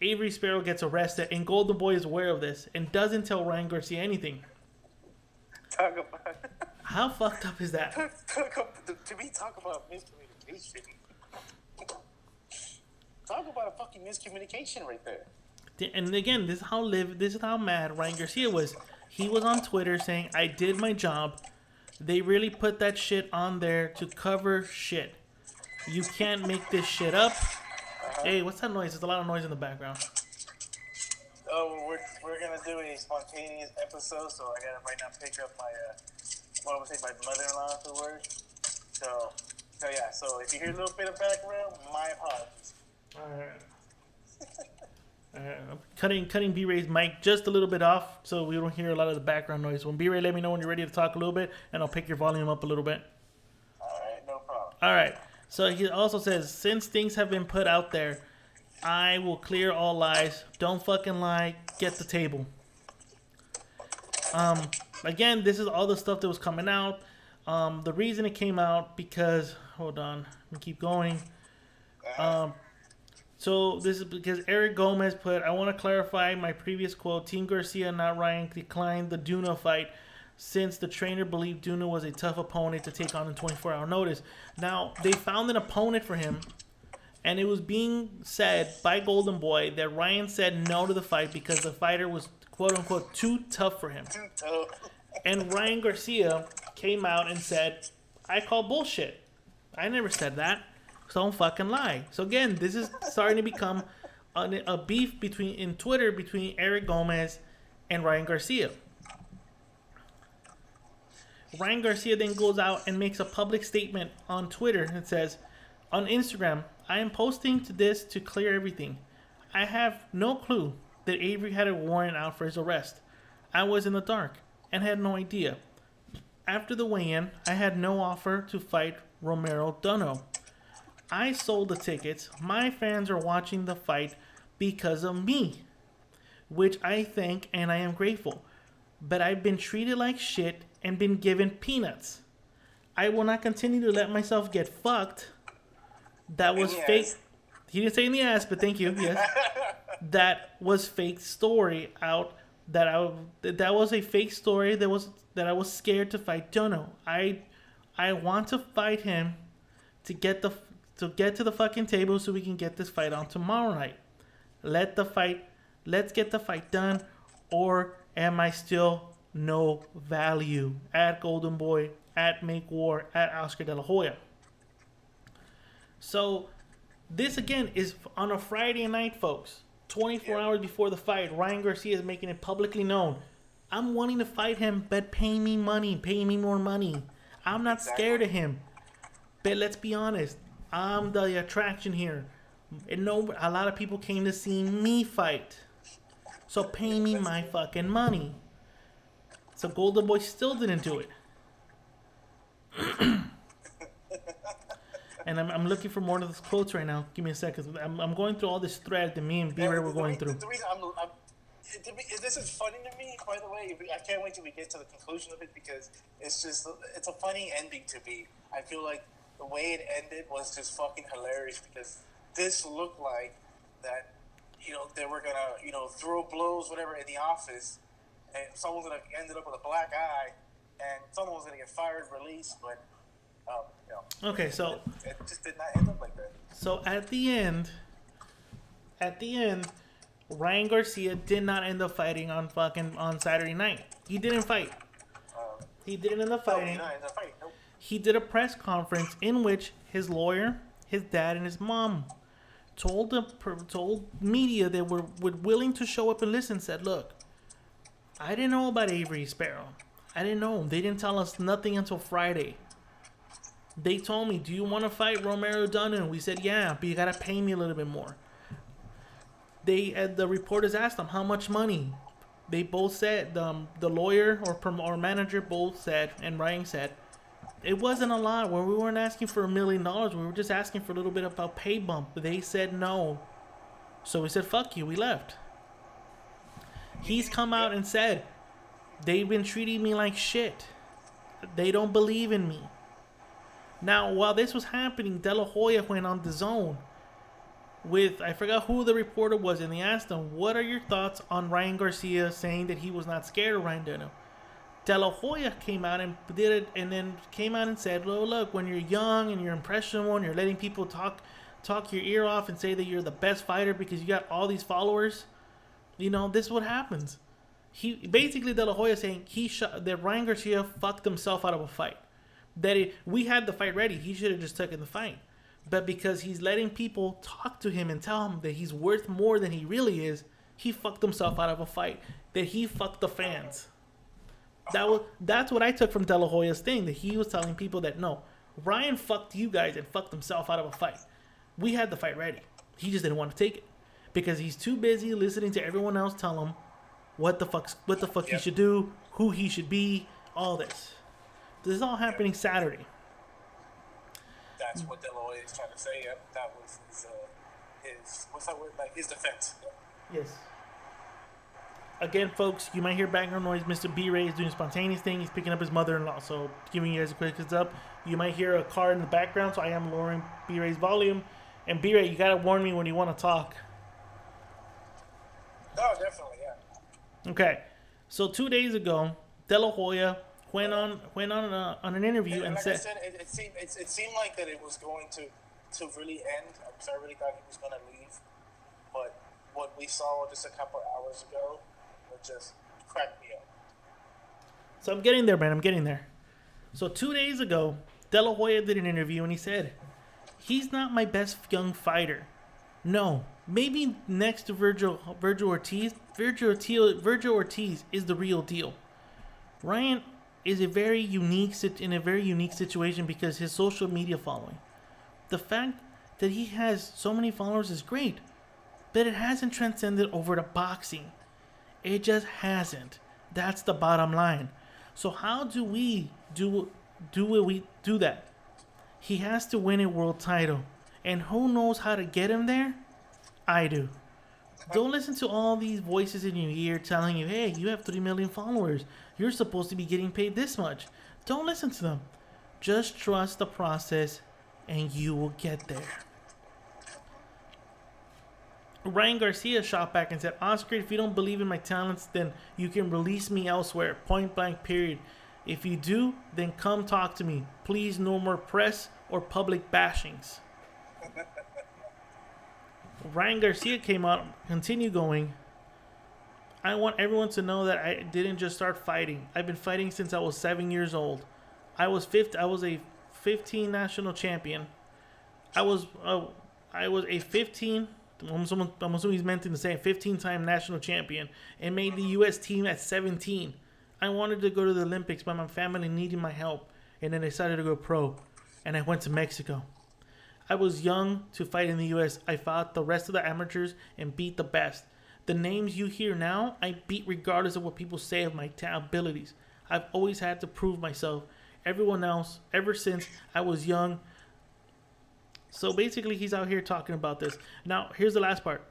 Avery Sparrow gets arrested, and Golden Boy is aware of this and doesn't tell Ryan Garcia anything. talk about How fucked up is that? talk about, to me talk about miscommunication. Talk about a fucking miscommunication right there. And again, this is how live. This is how mad Ryan Garcia was. He was on Twitter saying, "I did my job." They really put that shit on there to cover shit. You can't make this shit up. Hey, what's that noise? There's a lot of noise in the background. Oh, we're, we're gonna do a spontaneous episode, so I gotta right now pick up my uh, what I would say my mother-in-law for work. So, so yeah. So if you hear a little bit of background, my apologies. Alright, I'm cutting cutting B Ray's mic just a little bit off so we don't hear a lot of the background noise. When B Ray, let me know when you're ready to talk a little bit, and I'll pick your volume up a little bit. All right, no problem. All right. So he also says, since things have been put out there, I will clear all lies. Don't fucking lie. Get the table. Um, again, this is all the stuff that was coming out. Um, the reason it came out because hold on, let me keep going. Um, so this is because Eric Gomez put, I want to clarify my previous quote. Team Garcia, not Ryan, declined the Duno fight since the trainer believed Duno was a tough opponent to take on in 24 hour notice. Now, they found an opponent for him, and it was being said by Golden Boy that Ryan said no to the fight because the fighter was quote unquote too tough for him. So, And Ryan Garcia came out and said, I call bullshit. I never said that. So don't fucking lie. So again, this is starting to become a, a beef between in Twitter between Eric Gomez and Ryan Garcia. Ryan Garcia then goes out and makes a public statement on Twitter and says, On Instagram, I am posting to this to clear everything. I have no clue that Avery had a warrant out for his arrest. I was in the dark and had no idea. After the weigh in, I had no offer to fight Romero Duno. I sold the tickets. My fans are watching the fight because of me, which I thank and I am grateful. But I've been treated like shit and been given peanuts. I will not continue to let myself get fucked. That was fake. ass. He didn't say in the ass, but thank you. Yes, that was fake story out. That I that was a fake story. That was that I was scared to fight Duno. I I want to fight him to get the to get to the fucking table so we can get this fight on tomorrow night. Let the fight let's get the fight done or am I still no value at Golden Boy, at Make War, at Oscar De La Hoya? So this again is on a Friday night, folks. 24 hours before the fight, Ryan Garcia is making it publicly known. I'm wanting to fight him, but pay me money, pay me more money. I'm not scared of him. But let's be honest, I'm the attraction here. And no, a lot of people came to see me fight. So pay me my fucking money. So Golden Boy still didn't do it. and I'm, I'm looking for more of those quotes right now. Give me a second. I'm, I'm going through all this thread that me and B Ray were going through. The reason I'm, I'm it- to me- this is funny to me, by the way. I can't wait till we get to the conclusion of it because it's just it's a funny ending to me. I feel like the way it ended was just fucking hilarious because this looked like that you know they were gonna you know throw blows whatever in the office, and someone's gonna ended up with a black eye, and someone was gonna get fired, released, but um, you know Okay, so it just did not end up like that. So at the end, at the end, Ryan Garcia did not end up fighting on fucking on Saturday night. He didn't fight. He didn't end up fighting. in the fight, nope. He did a press conference in which his lawyer, his dad, and his mom told the told media that were, were willing to show up and listen. Said, "Look, I didn't know about Avery Sparrow. I didn't know. They didn't tell us nothing until Friday. They told me, "Do you want to fight Romero Duno?" We said, "Yeah, but you gotta pay me a little bit more." They uh, the reporters asked them how much money. They both said um, the lawyer or prom- or manager both said, and Ryan said, it wasn't a lot. Where we weren't asking for a million dollars, we were just asking for a little bit about pay bump. They said no, so we said fuck you. We left. He's come out and said they've been treating me like shit. They don't believe in me. Now, while this was happening, De La Hoya went on the DAZN with I forgot who the reporter was, and they asked him, "What are your thoughts on Ryan Garcia saying that he was not scared of Ryan Duno?" De La Hoya came out and did it, and then came out and said, "Look, look, when you're young and you're impressionable and you're letting people talk, talk your ear off and say that you're the best fighter because you got all these followers, you know, this is what happens." He basically De La Hoya saying he shot that Ryan Garcia fucked himself out of a fight. That it, we had the fight ready, he should have just taken the fight, but because he's letting people talk to him and tell him that he's worth more than he really is, he fucked himself out of a fight. That he fucked the fans. That was that's what I took from De La Hoya's thing. That he was telling people that no, Ryan fucked you guys and fucked himself out of a fight. We had the fight ready. He just didn't want to take it because he's too busy listening to everyone else tell him what the fuck what the fuck he should do, who he should be, all this. This is all happening Saturday. That's what Deloy is trying to say. Yep, that was his, uh, his what's that word? Like his defense. Yep. Yes. Again, folks, you might hear background noise. Mr. B Ray is doing a spontaneous thing. He's picking up his mother in law. So, giving you guys a quick heads up. You might hear a car in the background, so I am lowering B Ray's volume. And B Ray, you gotta warn me when you want to talk. No, definitely, yeah. Okay. So two days ago, De La Hoya went on went on a, on an interview And, and like said, said, it, it seemed it, it seemed like that it was going to to really end. I really thought he was going to leave, but what we saw just a couple hours ago, it just cracked me up. So I'm getting there, man. I'm getting there. So two days ago, De La Hoya did an interview and he said, "He's not my best young fighter. No, maybe next to Virgil Virgil Ortiz, Virgil Ortiz, Virgil Ortiz is the real deal. Ryan is a very unique in a very unique situation because his social media following. The fact that he has so many followers is great, but it hasn't transcended over to boxing. It just hasn't. That's the bottom line. So how do we do do we do that? He has to win a world title. And who knows how to get him there? I do. Don't listen to all these voices in your ear telling you, hey, you have 3 million followers. You're supposed to be getting paid this much. Don't listen to them. Just trust the process and you will get there. Ryan Garcia shot back and said, Oscar, if you don't believe in my talents, then you can release me elsewhere. Point blank, period. If you do, then come talk to me. Please, no more press or public bashings. Ryan Garcia came out, continue going. I want everyone to know that I didn't just start fighting. I've been fighting since I was seven years old. I was fifth. I was a 15 national champion. I was uh, I was a 15. I'm assuming, I'm assuming he's meant to say 15 time national champion and made the U.S. team at 17. I wanted to go to the Olympics, but my family needed my help, and then I decided to go pro, and I went to Mexico. I was young to fight in the U.S. I fought the rest of the amateurs and beat the best. The names you hear now, I beat regardless of what people say of my ta- abilities. I've always had to prove myself. Everyone else, ever since I was young, So basically, he's out here talking about this. Now, here's the last part.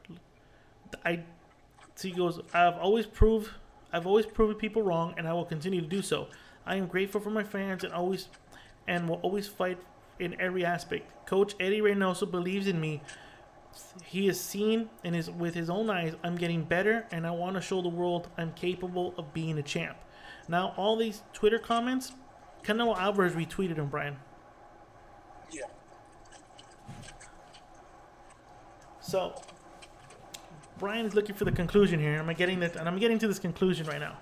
I so he goes. I've always proved. I've always proven people wrong, and I will continue to do so. I am grateful for my fans, and always, and will always fight in every aspect. Coach Eddie Reynoso believes in me. He has seen and is with his own eyes. I'm getting better, and I want to show the world I'm capable of being a champ. Now, all these Twitter comments, Canelo Alvarez retweeted him, Brian. Yeah. So, Brian is looking for the conclusion here. Am I'm getting that, and I'm getting to this conclusion right now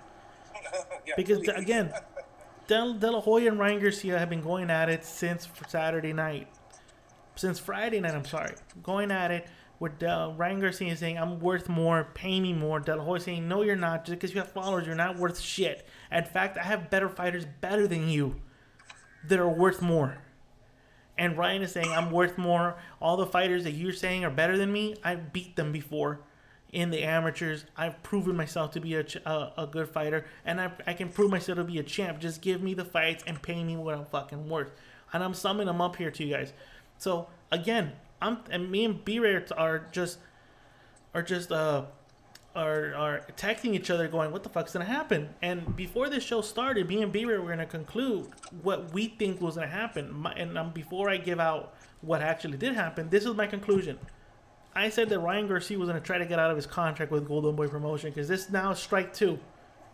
yeah because please. again, Del, De Hoya and Ryan Garcia have been going at it since Saturday night, since Friday night. I'm sorry, going at it. With Del, Ryan Garcia saying, "I'm worth more, pay me more." De saying, "No, you're not. Just because you have followers, you're not worth shit. In fact, I have better fighters, better than you, that are worth more." And Ryan is saying, I'm worth more. All the fighters that you're saying are better than me, I beat them before in the amateurs. I've proven myself to be a, a, a good fighter, and I, I can prove myself to be a champ. Just give me the fights and pay me what I'm fucking worth. And I'm summing them up here to you guys. So again, I'm and me and B Ray are just are just uh are are texting each other, going, "What the fuck's gonna happen?" And before this show started, me and B Ray were gonna conclude what we think was gonna happen. My, and um, before I give out what actually did happen, this is my conclusion. I said that Ryan Garcia was gonna try to get out of his contract with Golden Boy Promotion because this now is strike two.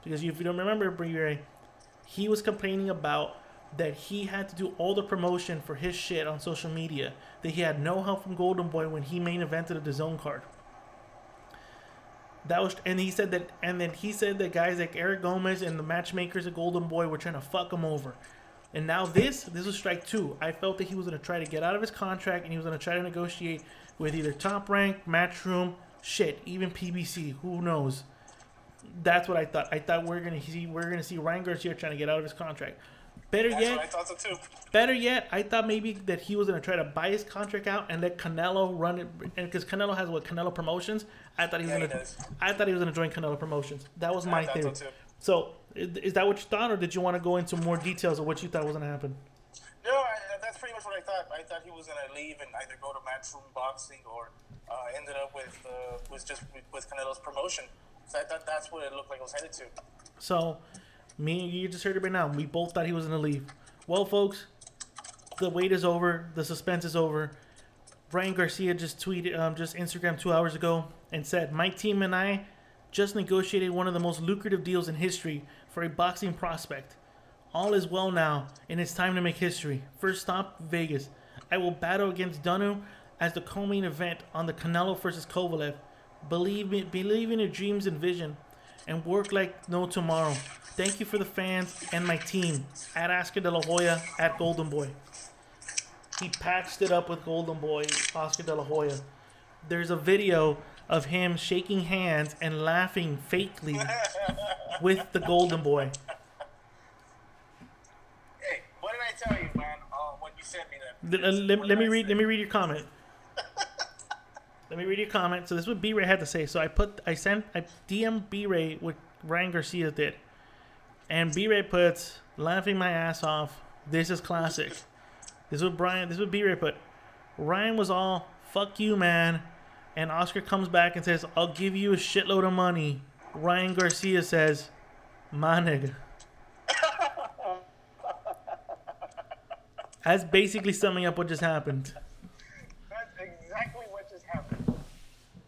Because if you don't remember, B Ray, he was complaining about that he had to do all the promotion for his shit on social media. That he had no help from Golden Boy when he main evented the DAZN card. That was, and he said that, and then he said that guys like Eric Gomez and the matchmakers at Golden Boy were trying to fuck him over. And now this, this was strike two. I felt that he was going to try to get out of his contract and he was going to try to negotiate with either Top Rank, Matchroom, shit, even PBC. Who knows? That's what I thought. I thought we're gonna see we're gonna see Ryan Garcia trying to get out of his contract. Better That's yet, I thought so too. Better yet, I thought maybe that he was gonna try to buy his contract out and let Canelo run it, and because Canelo has what Canelo Promotions, I thought he was Yeah, gonna, does. I thought he was gonna join Canelo Promotions. That was my theory. so. So, is that what you thought, or did you want to go into more details of what you thought was gonna happen? No, I, that's pretty much what I thought. I thought he was gonna leave and either go to Matchroom Boxing or uh, ended up with uh, was just with, Canelo's promotion. So I thought that's what it looked like it was headed to. So, me and you just heard it right now. We both thought he was gonna leave. Well, folks, the wait is over. The suspense is over. Brian Garcia just tweeted, um, just Instagram two hours ago, and said, "My team and I just negotiated one of the most lucrative deals in history for a boxing prospect. All is well now, and it's time to make history. First stop, Vegas. I will battle against Duno as the co-main event on the Canelo versus Kovalev. Believe me, believe in your dreams and vision, and work like no tomorrow. Thank you for the fans and my team at Oscar De La Hoya at Golden Boy. He patched it up with Golden Boy, Oscar De La Hoya. There's a video of him shaking hands and laughing fakely with the Golden Boy. Hey, what did I tell you, man? Uh, when you sent me that? Let, uh, let- let me read. Let me read your comment. let me read your comment. So this is what B Ray had to say. So I put, I sent, I DM B Ray what Ryan Garcia did, and B Ray puts laughing my ass off. This is classic. This is what Brian. This is what B Ray put. Ryan was all fuck you, man, and Oscar comes back and says, "I'll give you a shitload of money." Ryan Garcia says, "My nigga." That's basically summing up what just happened. That's exactly what just happened.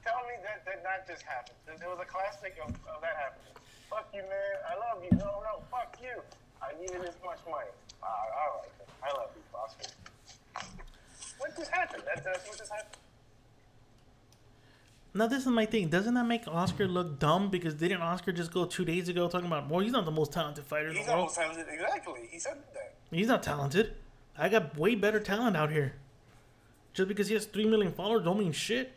Tell me that that not just happened. There was a classic of, of that happening. Fuck you, man. I love you. No, no, fuck you. I needed this much money. Uh, all right. I love you, Oscar. What just happened? That, that's what just happened. Now this is my thing. Doesn't that make Oscar look dumb? Because didn't Oscar just go two days ago talking about, well, he's not the most talented fighter in He's the world. almost talented. Exactly. He said that. He's not talented. I got way better talent out here. Just because he has three million followers don't mean shit.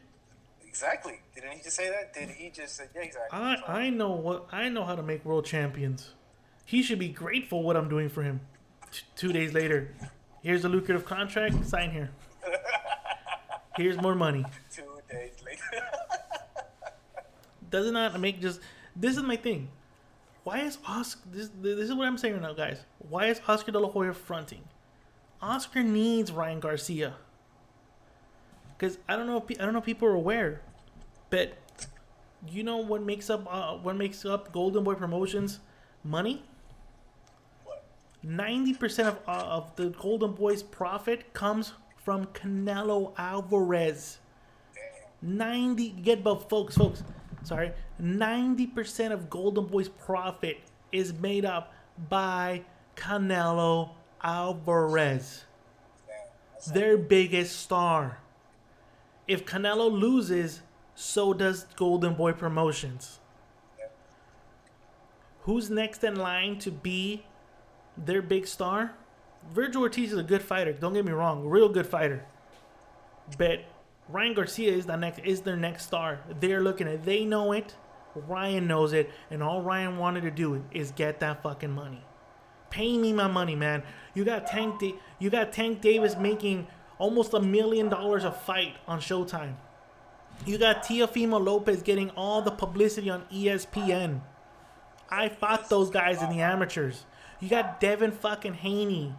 Exactly. Didn't he just say that? Did he just say, yeah, exactly. I I know what I know how to make world champions. He should be grateful what I'm doing for him. T- two days later, here's a lucrative contract. Sign here. Here's more money. Two days later. does it not make just this is my thing why is oscar this, this is what i'm saying right now guys why is oscar de la hoya fronting oscar needs ryan garcia because I don't know. if I don't know. if People are aware, but you know what makes up uh, what makes up Golden Boy Promotions? Money. Ninety percent of uh, of the Golden Boy's profit comes from Canelo Alvarez. Ninety get but folks, folks. Sorry, ninety percent of Golden Boy's profit is made up by Canelo Alvarez, their biggest star. If Canelo loses, so does Golden Boy Promotions. Who's next in line to be their big star? Virgil Ortiz is a good fighter. Don't get me wrong, real good fighter. But Ryan Garcia is the next is their next star. They're looking at. They know it. Ryan knows it, and all Ryan wanted to do is get that fucking money. Pay me my money, man. You got Tank. Da- you got Tank Davis making almost a million dollars a fight on Showtime. You got Teofimo Lopez getting all the publicity on ESPN. I fought those guys in the amateurs. You got Devin fucking Haney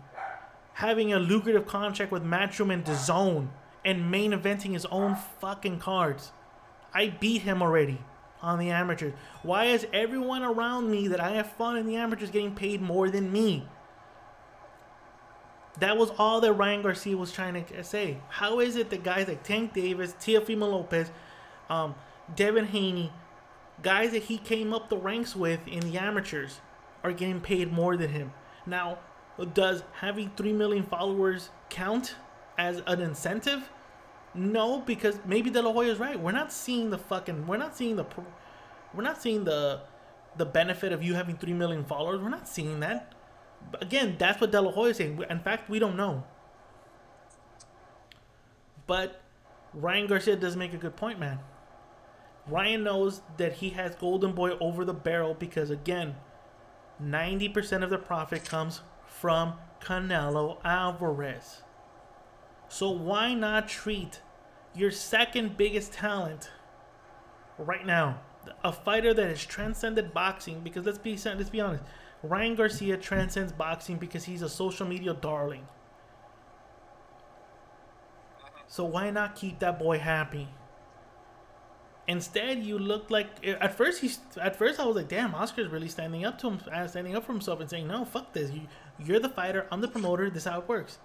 having a lucrative contract with Matchroom and DAZN and main eventing his own fucking cards. I beat him already on the amateurs. Why is everyone around me that I have fun in the amateurs getting paid more than me? That was all that Ryan Garcia was trying to say. How is it that guys like Tank Davis, Teofimo Lopez, um, Devin Haney, guys that he came up the ranks with in the amateurs, are getting paid more than him? Now, does having 3 million followers count as an incentive? No, because maybe De La right. We're not seeing the fucking. We're not seeing the. We're not seeing the, the benefit of you having three million followers. We're not seeing that. Again, that's what De La Hoya is saying. In fact, we don't know. But Ryan Garcia does make a good point, man. Ryan knows that he has Golden Boy over the barrel because again, ninety percent of the profit comes from Canelo Alvarez. So why not treat your second biggest talent right now, a fighter that has transcended boxing? Because let's be let's be honest, Ryan Garcia transcends boxing because he's a social media darling. So why not keep that boy happy? Instead, you look like at first he's at first I was like, damn, Oscar's really standing up to him, uh, standing up for himself and saying, no, fuck this. You, you're the fighter. I'm the promoter. This is how it works.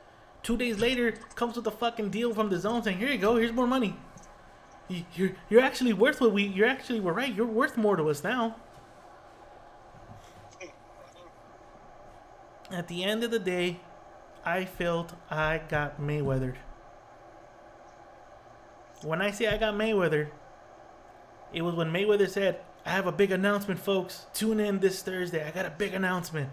Two days later, comes with a fucking deal from the DAZN saying, here you go. Here's more money. You- You're you're actually worth what we. You're actually we're right. You're worth more to us now. At the end of the day, I felt I got Mayweathered. When I say I got Mayweather, it was when Mayweather said, I have a big announcement, folks. Tune in this Thursday. I got a big announcement.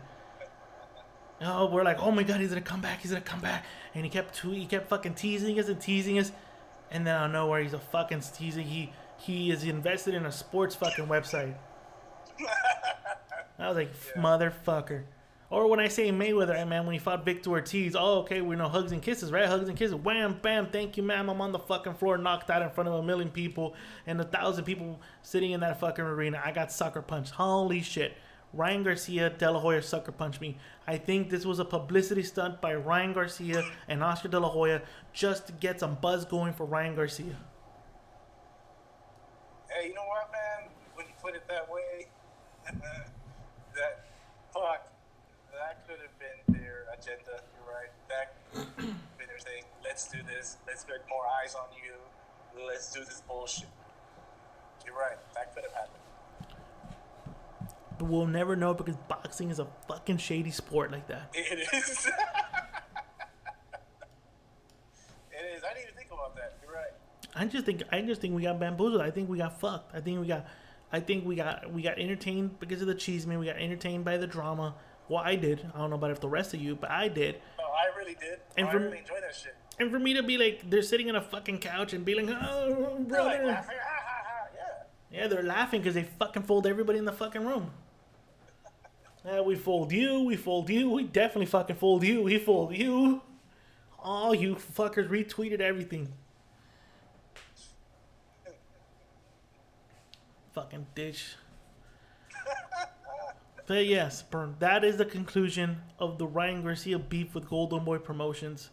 Oh, we're like, oh my god, he's gonna come back, he's gonna come back. And he kept he kept fucking teasing us and teasing us. And then I don't know where he's a fucking teasing. He he is invested in a sports fucking website. I was like, motherfucker. Or when I say Mayweather, I man, when he fought Victor Ortiz, oh, okay, we know hugs and kisses, right? Hugs and kisses. Wham, bam, thank you, ma'am. I'm on the fucking floor, knocked out in front of a million people and a thousand people sitting in that fucking arena. I got sucker punched. Holy shit. Ryan Garcia, De La Hoya sucker punched me. I think this was a publicity stunt by Ryan Garcia and Oscar De La Hoya just to get some buzz going for Ryan Garcia. Hey, you know what, man? When you put it that way, that fuck, that could have been their agenda. You're right. That been their thing. Let's do this. Let's get more eyes on you. Let's do this bullshit. You're right. That could have happened. But we'll never know because boxing is a fucking shady sport like that. It is. it is. I didn't even think about that. You're right. I just think I just think we got bamboozled. I think we got fucked. I think we got I think we got we got entertained because of the cheese man. We got entertained by the drama. Well, I did. I don't know about if the rest of you, but I did. No, I really did. And I really enjoyed that shit. And for me to be like, they're sitting on a fucking couch and be like, oh, They're like brother. Ha ha ha. Yeah. Yeah, they're laughing because they fucking fooled everybody in the fucking room. Yeah, we fooled you. We fooled you. We definitely fucking fooled you. We fooled you. All you fuckers retweeted everything. Fucking ditch. But yes, Burn, that is the conclusion of the Ryan Garcia beef with Golden Boy Promotions.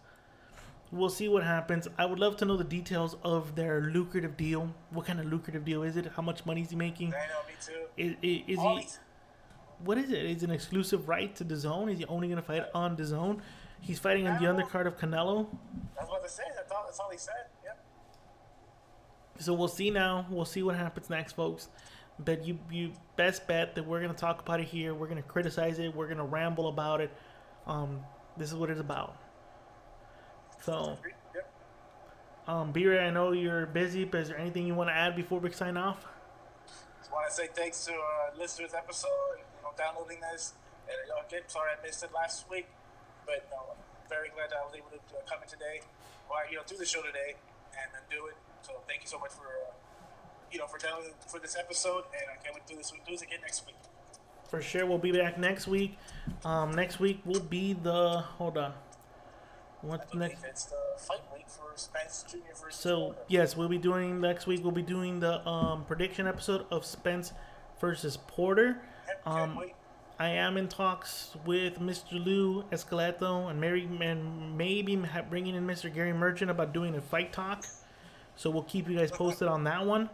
we'll see what happens. I would love to know the details of their lucrative deal. What kind of lucrative deal is it? How much money is he making? I know, me too. Is, is, is he? What is it? Is it an exclusive right to DAZN? Is he only going to fight on DAZN? He's fighting on the undercard of Canelo. That's what they said. That's all, that's all he said. Yep. So we'll see now. We'll see what happens next, folks. But you, you best bet that we're gonna talk about it here. We're gonna criticize it. We're gonna ramble about it. Um, this is what it's about. So, Yep. um, B-Ray, I know you're busy, but is there anything you want to add before we sign off? Just want to say thanks to uh, listeners to episode downloading this. And again, sorry I missed it last week, but know, I'm very glad that I was able to uh, come in today, or you know, do the show today and then do it. So thank you so much for uh, you know for downloading for this episode, and I can't wait to do this. Do this again next week. For sure, we'll be back next week. Um, next week will be the hold on. What's next? it's the fight week for Spence Jr. versus. So Porter. yes, we'll be doing next week. We'll be doing the um, prediction episode of Spence versus Porter. Um. I am in talks with Mr. Lou Escalato and Mary and maybe bringing in Mr. Gary Merchant about doing a fight talk. So we'll keep you guys posted on that one.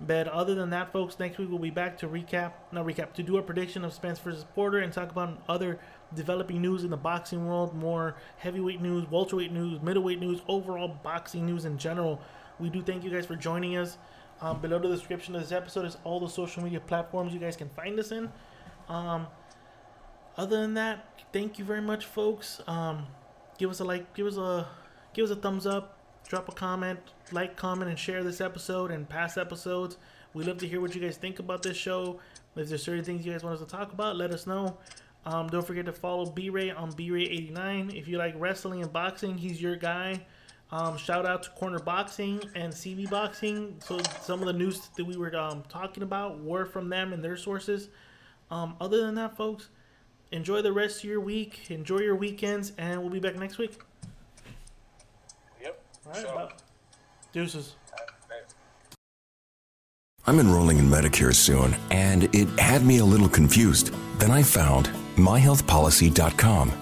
But other than that, folks, next week we'll be back to recap, not recap, to do a prediction of Spence versus Porter and talk about other developing news in the boxing world, more heavyweight news, welterweight news, middleweight news, overall boxing news in general. We do thank you guys for joining us. Um, below the description of this episode is all the social media platforms you guys can find us in. Um, other than that, thank you very much, folks. Um, give us a like, give us a give us a thumbs up, drop a comment, like, comment, and share this episode and past episodes. We love to hear what you guys think about this show. If there's certain things you guys want us to talk about, let us know. Um, don't forget to follow B-Ray on B-Ray89. If you like wrestling and boxing, he's your guy. Um, shout out to Corner Boxing and CB Boxing. So some of the news that we were um, talking about were from them and their sources. Um, other than that, folks, enjoy the rest of your week. Enjoy your weekends, and we'll be back next week. Yep. All right, So, bye. Deuces. I'm enrolling in Medicare soon, and it had me a little confused. Then I found myhealthpolicy.com.